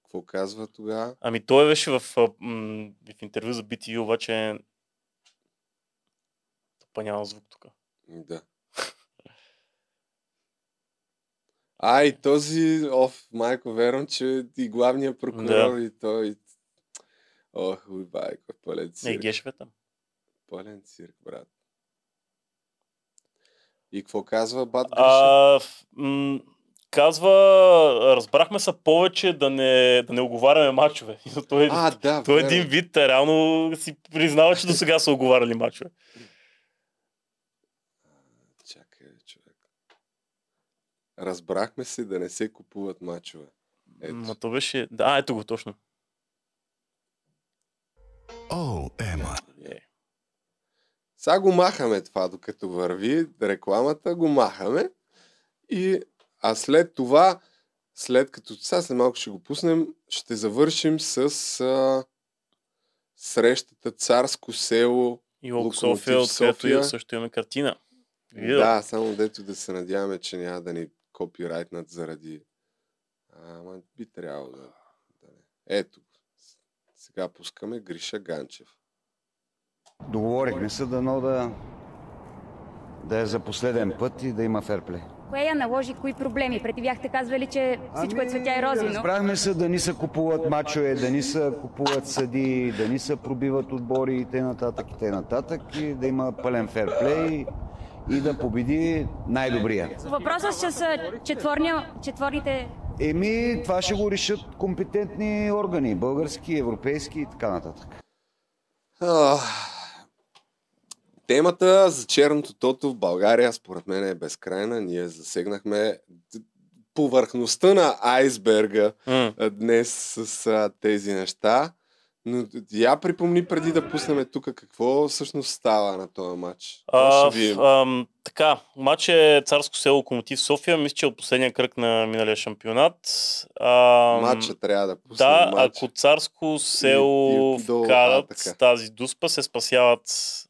Какво казва тогава? Ами той беше в, м, в интервю за BTV, обаче Топа няма звук тук. Да. А, и този, оф, майко, вервам, че и главният прокурор, Да. и той. Ох, уй, байко, пълен Не, цирк. Гешев е там. Пълен цирк, брат. И какво казва Бат? А, м- казва, разбрахме се повече да не, да не оговаряме мачове. [LAUGHS] той, А, да, той верно. един вид е, реално си признава, че до сега са оговаряли мачове. Чакай, човек. Разбрахме се да не се купуват мачове. Ето. Ма то беше... Да, а, ето го точно. О, Ема. Е. Сега го махаме това, докато върви рекламата, го махаме. И, а след това, след като сега след малко ще го пуснем, ще завършим с а, срещата Царско село И Лок Локомотив София, откъдето и също имаме картина. Видео. Да, само дето да се надяваме, че няма да ни копирайтнат заради... Ама би трябвало да... да не. Ето. Сега пускаме Гриша Ганчев. Договорихме се дано да, да е за последен път и да има ферплей. Кое я наложи, кои проблеми? Преди бяхте казвали, че всичко е цветя и рози, но... Разбрахме се да ни се купуват мачове, да ни се купуват съди, да ни се пробиват отбори и т.н. и т.н. и да има пълен ферплей и да победи най-добрия. Въпросът са четворния, четворните... Еми, това ще го решат компетентни органи, български, европейски и така нататък. Темата за черното тото в България според мен е безкрайна. Ние засегнахме повърхността на айсберга а, днес с а, тези неща. Но я припомни преди да пуснем тук какво всъщност става на този матч. А, ам, така, матч е Царско село Локомотив София. Мисля, че е от последния кръг на миналия шампионат. Ам, Матча трябва да пуснем. Да, матч. ако Царско село И- и долу, вкарат а, тази дуспа, се спасяват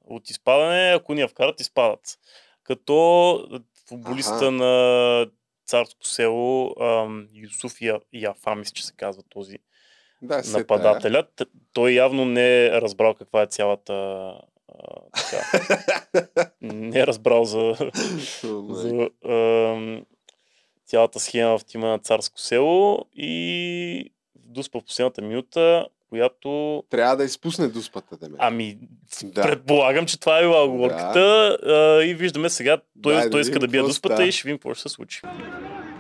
от изпадане, ако ни я вкарат, изпадат. Като футболиста Аха. на Царско село, Юсуф Яфа, мисля, че се казва този Да, се нападателя. Т- Той явно не е разбрал каква е цялата а, така. [LAUGHS] не е разбрал за, за ам, цялата схема в тима на Царско село и дуспа в последната минута, която... Трябва да изпусне дуспата, да ме. Ами, Да. предполагам, че това е била оговорката а, и виждаме сега, той, да той иска да бие дуспата става. и ще видим какво ще се случи.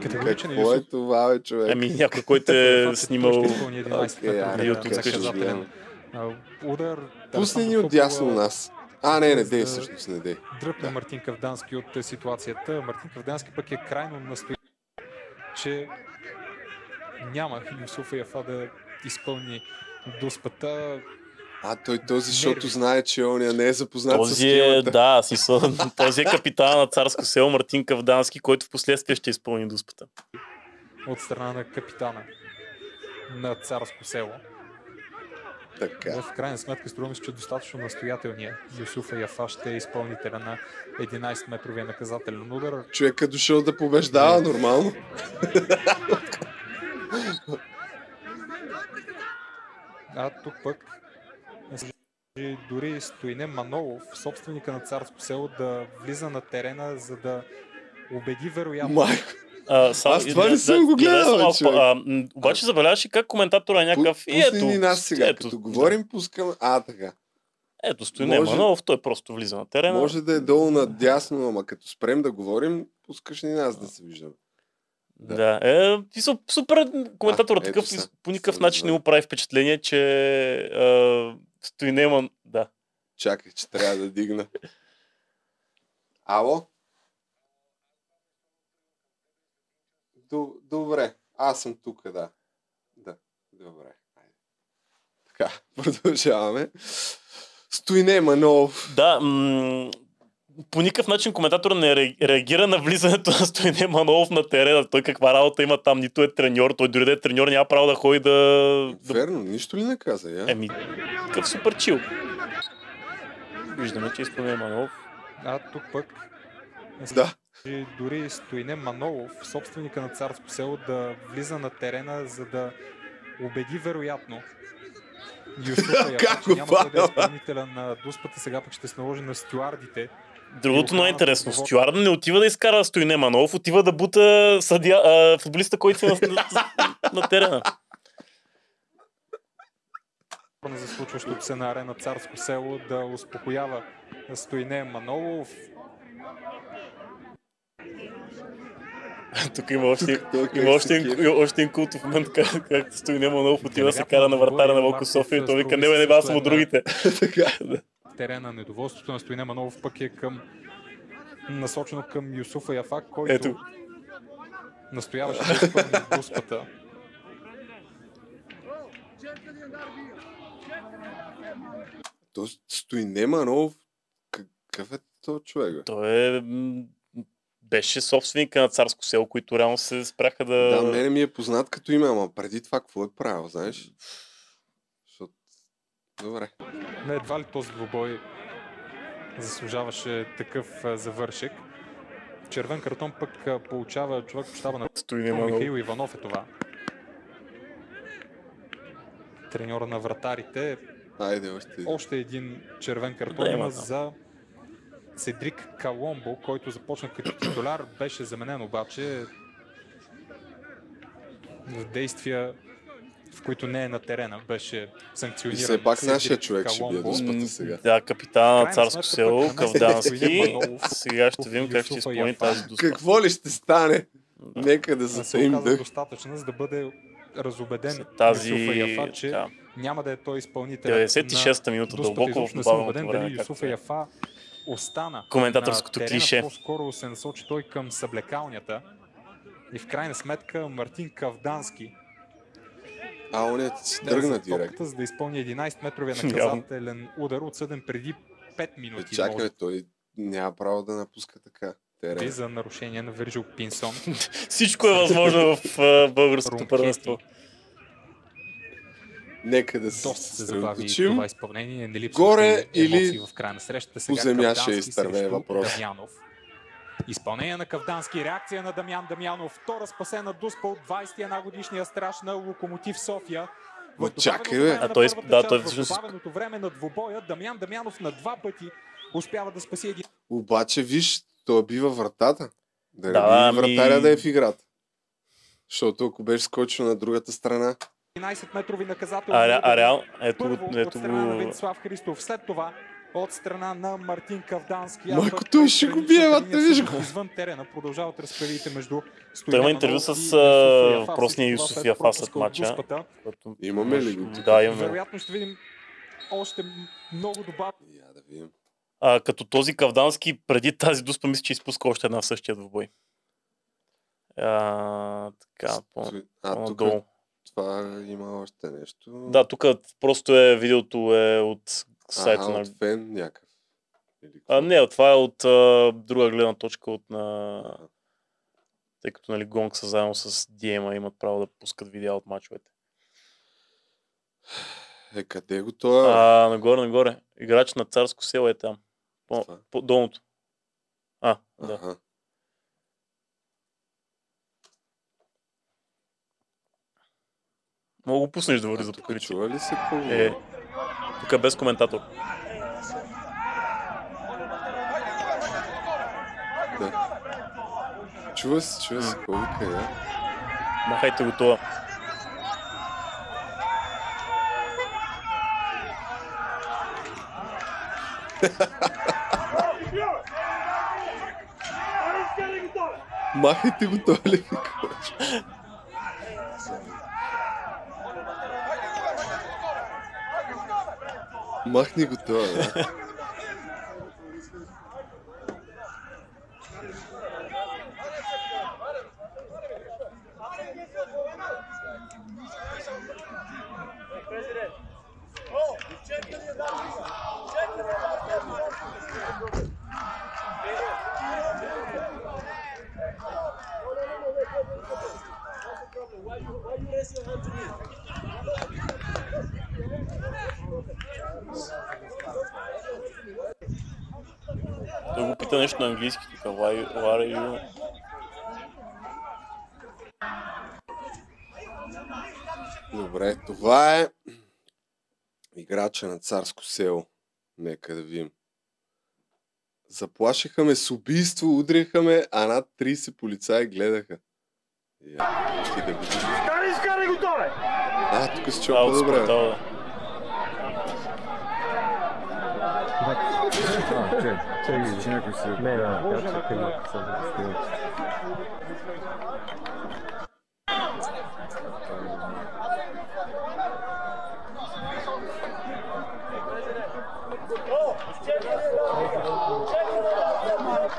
Категоричен Какво е това, бе, човек? Ами някой, който е снимал... Той ще изпълни 11 Окей, метра айде, YouTube на гледам. а, удар. Пусни ни от дясно нас. А, не, не за дей, всъщност не дей. Дръпне Мартин Кавдански от е, ситуацията. Мартин Кавдански пък е крайно настоящ, че няма Юсуф Яфа да изпълни дуспата. А, той този, защото знае, че оня не е запознат с Този е, схемата. да, смисъл, [LAUGHS] този е капитана на Царско село Мартин Кавдански, който в последствие ще изпълни дуспата. от страна на капитана на царско село. Така. В крайна сметка струва ми се, че достатъчно настоятелният Юсуфа Яфа ще е изпълнителя на 11-метровия наказателен удар. Човек е дошъл да побеждава нормално. А тук пък дори Стоине Манолов, собственика на царско село, да влиза на терена, за да убеди вероятно. Майко. А, само, Аз това не съм го да, гледал, да, а, обаче забеляваш ли как коментатора е някакъв... и Пусни ето, ни нас сега, ето, като говорим, пускаме... А, така. Ето, стои не Може- Манолов, той просто влиза на терена. Може да е долу надясно, ама като спрем да говорим, пускаш ни нас да се виждаме. Да, е, и су- супер коментатор А, такъв, ето са. по никакъв начин не му прави впечатление, че а, стои нема... Да. Чакай, че трябва да дигна. Ало? Добре, аз съм тук, да. Да, добре. Айде. Така, [LAUGHS] продължаваме. Стоине Манов. Да, м- по никакъв начин коментатора не ре- реагира на влизането на Стоине Манолов на терена. Той каква работа има там, нито е треньор, той дори да е треньор няма право да ходи да... Верно, нищо ли не каза, я? Еми, такъв супер чил. Виждаме, че Стоине Манолов. А тук пък Да. и дори Стоине Манолов, собственика на царско село, да влиза на терена, за да убеди вероятно Юсуфа [LAUGHS] Как че няма да бъде фана? изпълнителя на дуспата, сега пък ще се наложи на стюардите. Другото много е интересно. Стюарда не отива да изкара Стоине Манолов, отива да бута съдия, а, футболиста, който е на, на, на терена. за случващото се на арена Царско село да успокоява Стоине Манолов. Тук има още, Тук има още, има още един култов момент, как, как стои Немо Манолов отива да се кара на вратаря на Вълко Марков София и той вика, не бе, не бе, аз съм от другите. [LAUGHS] терена. Недоволството на Стоине Манолов пък е към насочено към Юсуфа Яфак, който Ето. настояваше да изпълни дуспата. То Стоине Манов, какъв е то човек? Той е, беше собственика на царско село, които реално се спряха да... Да, мене ми е познат като име, ама преди това какво е правил, знаеш? Добре. Не едва ли този двубой заслужаваше такъв завършек. Червен картон пък получава човек по щаба на. Михаил Иванов е това. Треньора на вратарите. Айде, още един. Още един червен картон Да, има за Седрик Каломбо, който започна като титуляр, беше заменен обаче в действия, в които не е на терена, беше И санкциониран. все пак нашия човек ще бие дуспата сега. Да, капитана на царско село, Кавдански. Сега ще видим как ще изпълни тази дуспа. Какво ли ще стане? Нека да се дъх. достатъчна, за да бъде разобеден Тази- Юсуфа Яфа, че да. няма да е той изпълнител. 96-та минута, дълбоко в добавеното време, дали Юсуфа е. Яфа остана Коментаторското терена, клише. По-скоро се насочи той към съблекалнята. И в крайна сметка Мартин Кавдански А, он е тръгна директно. за да изпълни 11-метровия Явно. наказателен удар, отсъден преди 5 Е, минути. чакай, може бе, той няма право да напуска така. Терен. за нарушение на Вирджил Пинсон. [LAUGHS] Всичко е възможно в а, българското първенство. Нека да се Доста се забави това изпълнение. Не Горе или в края на срещата. по Сега земя ще изтърве въпрос. Дамянов. Изпълнение на Кавдански, реакция на Дамян Дамянов, втора спасена дуспа от 21 годишния страж на Локомотив София. В чакай, бе. А той- да, той всъщност- време на двубоя Дамян Дамянов на два пъти успява да спаси един Обаче, виж, той бива вратата. Да, Да, ами- вратаря да е в играта. Защото ако беше скочил на другата страна, 11-метрови наказател. А, ре- а реално, ето, Първо го- от ето страна на. Венцислав Христов, след това от страна на Мартин Кавдански. Майко, той ще го бие, бе, виж го. Извън терена продължават разправите между Той има интервю с въпросния Юсуф Яфа след матча. Имаме ли го? Да, имаме. Вероятно ще видим още много добавки. я да видим. А, като този Кавдански, преди тази дуспа, мисля, че изпуска още една в същия двубой. А, така, по, А, тук това има още нещо. Да, тук просто е видеото е от сайта Ага, на... от фен някакъв. А, не, това е от а, друга гледна точка от на... Тъй като нали, Гонг са заедно с DM имат право да пускат видеа от мачовете. Е, къде го това? А, нагоре, нагоре. Играч на царско село е там. По, по долното. А, да. Аха. Мога го пуснеш да върви за покритие. Чува ли се какво Е, тук е без коментатор. Да. Чува се, чува се, какво вика, я? Махайте го това. Махайте го, това ли вика? Махни го това, да. Той го пита нещо на английски тук. Why, why are you... Добре, това е играча на царско село. Нека да видим. Заплашиха ме с убийство, удриха ме, а над 30 полицаи гледаха. Я, ти да изкарай го доле! А, тук се А, чува по-добре. спортала, да. Чакай, че някой се... Не, да, чакай,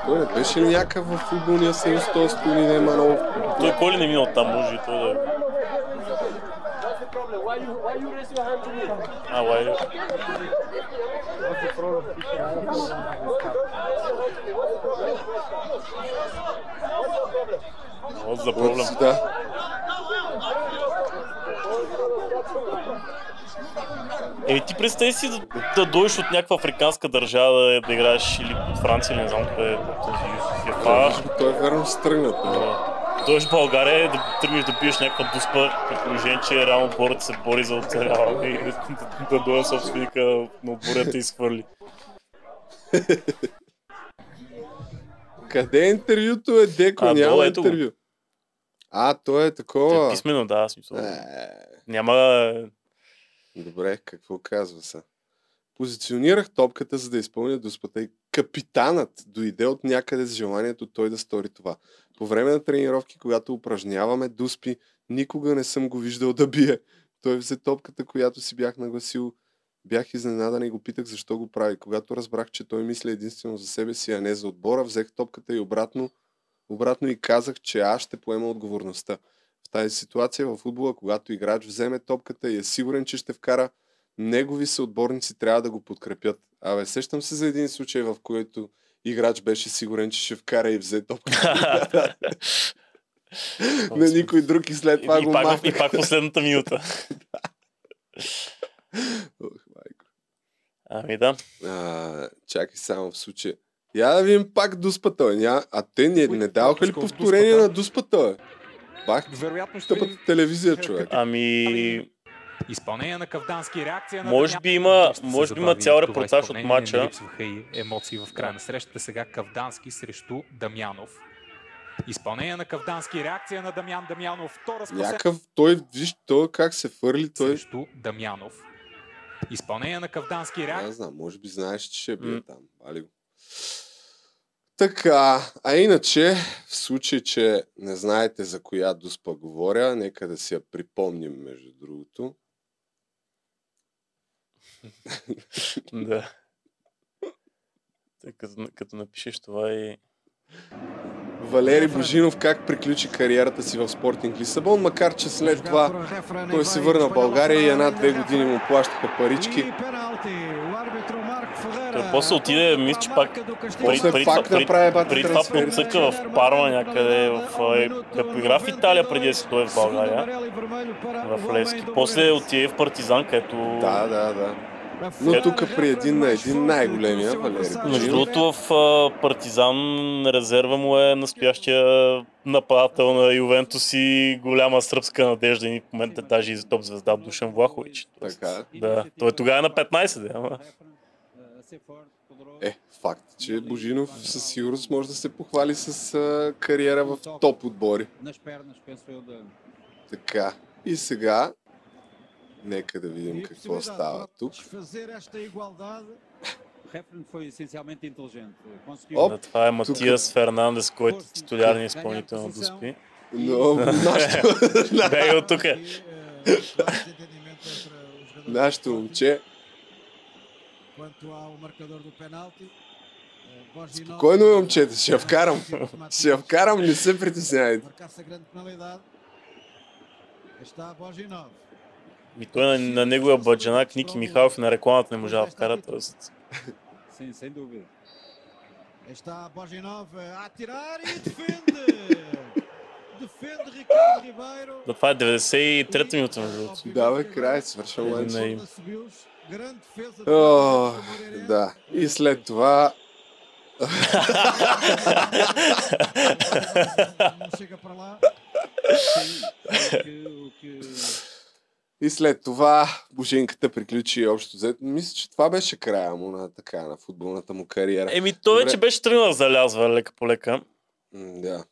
Той не беше ли някакъв в футболния съюз, този да има много... Той кой ли не е минал там, може и той да е. А, why... What's the problem? What's the- Еми ти представи си да, да дойдеш от някаква африканска държава да, да играеш или от Франция, или не знам къде е този Юсуф Яфа. Той е верно се тръгна. Дойдеш в България да тръгнеш да пиеш някаква дуспа, при положение, че реално отборът се бори за оцеляване и [LAUGHS] да, дойде собственика на отбора да те изхвърли. Къде е интервюто е Деко? А, Няма го. интервю. А, то е такова. Е, писмено, да, смисъл. Е. Няма... Добре, какво казва се? Позиционирах топката, за да изпълня дуспата и капитанът дойде от някъде с желанието той да стори това. По време на тренировки, когато упражняваме дуспи, никога не съм го виждал да бие. Той взе топката, която си бях нагласил Бях изненадан и го питах защо го прави. Когато разбрах, че той мисли единствено за себе си, а не за отбора, взех топката и обратно, обратно и казах, че аз ще поема отговорността. В тази ситуация в футбола, когато играч вземе топката и е сигурен, че ще вкара, негови съотборници трябва да го подкрепят. Абе, сещам се за един случай, в който играч беше сигурен, че ще вкара и взе топката. [LAUGHS] На никой друг и след това и, го пак, и пак последната минута. [LAUGHS] Ох, майко. Ами да. А, чакай само в случай. Я да видим пак дуспата, бе. Ня... А те не, не даваха ли повторение на дуспата? Бах, Вероятно ще тъпата телевизия, човек. Ами, Изпълнение на Кавдански реакция на Може би има- може би има цял репортаж от матча. Не липсваха и емоции в края на срещата. Сега Кавдански срещу Дамянов. Изпълнение на Кавдански реакция на Дамян Дамянов. Втора спасена Някакъв, той, виж, той как се фърли, той... срещу Дамянов. Изпълнение на Кавдански реакция. Не знам, може би знаеш, че ще бие там. Али. Така, а иначе, в случай, че не знаете за коя дуспа говоря, нека да си я припомним, между другото. [LAUGHS] да. Тъй, като, като напишеш това и... Валери Божинов как приключи кариерата си в Спортинг Лисабон, макар че след това той се върна в България и една-две години му плащаха парички. Той после отиде, мисля, че пак... После пак направи бати преди това процъка в Парма някъде, в, а, да поигра в Италия преди да си дойде в България. В Левски. После отиде в Партизан, където... Да, да, да. Но тук при един на един най-големия Валери Между другото в а, Партизан резерва му е настоящия нападател на Ювентус и голяма сръбска надежда и в момента даже и за топ звезда Душан Влахович. Така. Да, той е тогава на 15, да, ама. Е, факт, че Божинов със сигурност може да се похвали с а, кариера в топ отбори. Така. И сега, нека да видим какво става тук. Оп, Да, това е Матиас Фернандес, който е титулярният изпълнител на Дуспи. Но, нашето, [LAUGHS] Бега от тук. [LAUGHS] нашето момче, Quanto ao marcador do penalti, eh, спокойно е, момчета, ще я вкарам. [LAUGHS] Ще я вкарам, не се притеснявайте. marcasse a grande penalidade. Está Borginov. И той на, на неговия баджанак Ники Михайлов на рекламата не можа да вкара. Тоест, Sim, sem dúvida. Está Borginov a atirar e defende. defende Ricardo Ribeiro. да, това е 93-та минута, между другото. Да, бе, край, свършва матч. О, да. И след това... [LAUGHS] И след това Божинката приключи общо взето. Мисля, че това беше края му на така на футболната му кариера. Еми, той Добре. вече беше тръгнал да залязва лека по лека. Да.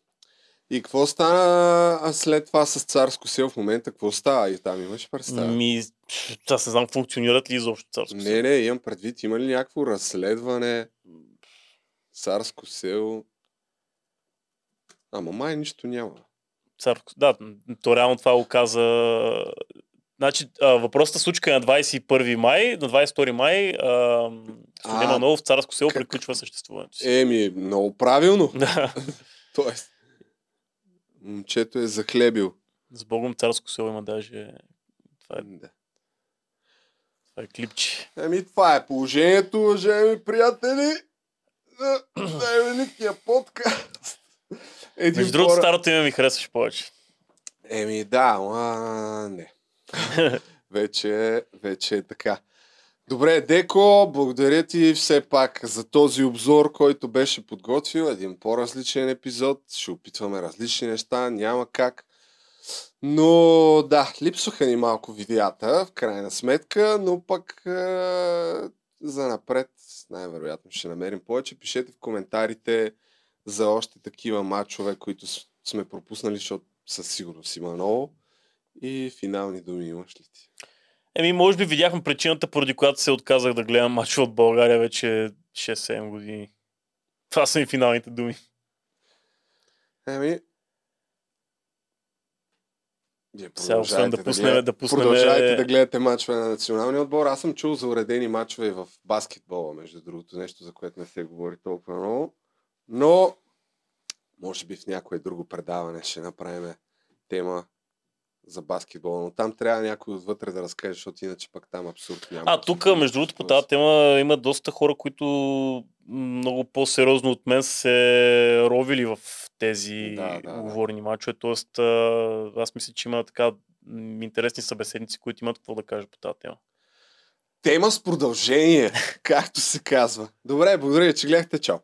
И какво стана а след това с царско сел в момента? Какво става? И там имаш представа? Ми, аз не знам функционират ли изобщо царско Не, не, имам предвид. Има ли някакво разследване? Царско село? Ама май нищо няма. Цар... Да, то реално това го каза... Значи, въпросната случка е на 21 май, на 22 май а, Манолов в Царско село приключва съществуването си. Еми, много правилно. [LAUGHS] Тоест, момчето е захлебил. С Богом Царско село има даже... Това е, това е клипче. Еми, това е положението, уважаеми приятели. на най-великия подкаст. Един Между другото, хора- старото име ми харесваше повече. Еми да, ама не. [LAUGHS] вече, вече е така. Добре, Деко, благодаря ти все пак за този обзор, който беше подготвил. Един по-различен епизод. Ще опитваме различни неща, няма как. Но да, липсваха ни малко видеята, в крайна сметка, но пък е, за напред най-вероятно ще намерим повече. Пишете в коментарите за още такива матчове, които сме пропуснали, защото със сигурност има много. И финални думи имаш ли ти? Еми, може би видяхме причината, поради която се отказах да гледам матч от България вече 6-7 години. Това са ми финалните думи. Еми, Вие Сега, освен да пуснем, гледате- да пуснем... Продължавайте да гледате мачове на националния отбор. Аз съм чул за уредени мачове в баскетбола, между другото. Нещо, за което не се говори толкова много. Но, може би в някое друго предаване ще направим тема за баскетбол. Но там трябва някой отвътре да разкаже, защото иначе пък там абсурд няма. А, тук, между другото, по тази тема има доста хора, които много по-сериозно от мен се ровили в тези Да, да, да. говорни мачове. Тоест, а, аз мисля, че има така интересни събеседници, които имат какво да кажат по тази тема. Тема с продължение, [LAUGHS] както се казва. Добре, благодаря, че гледахте. Чао!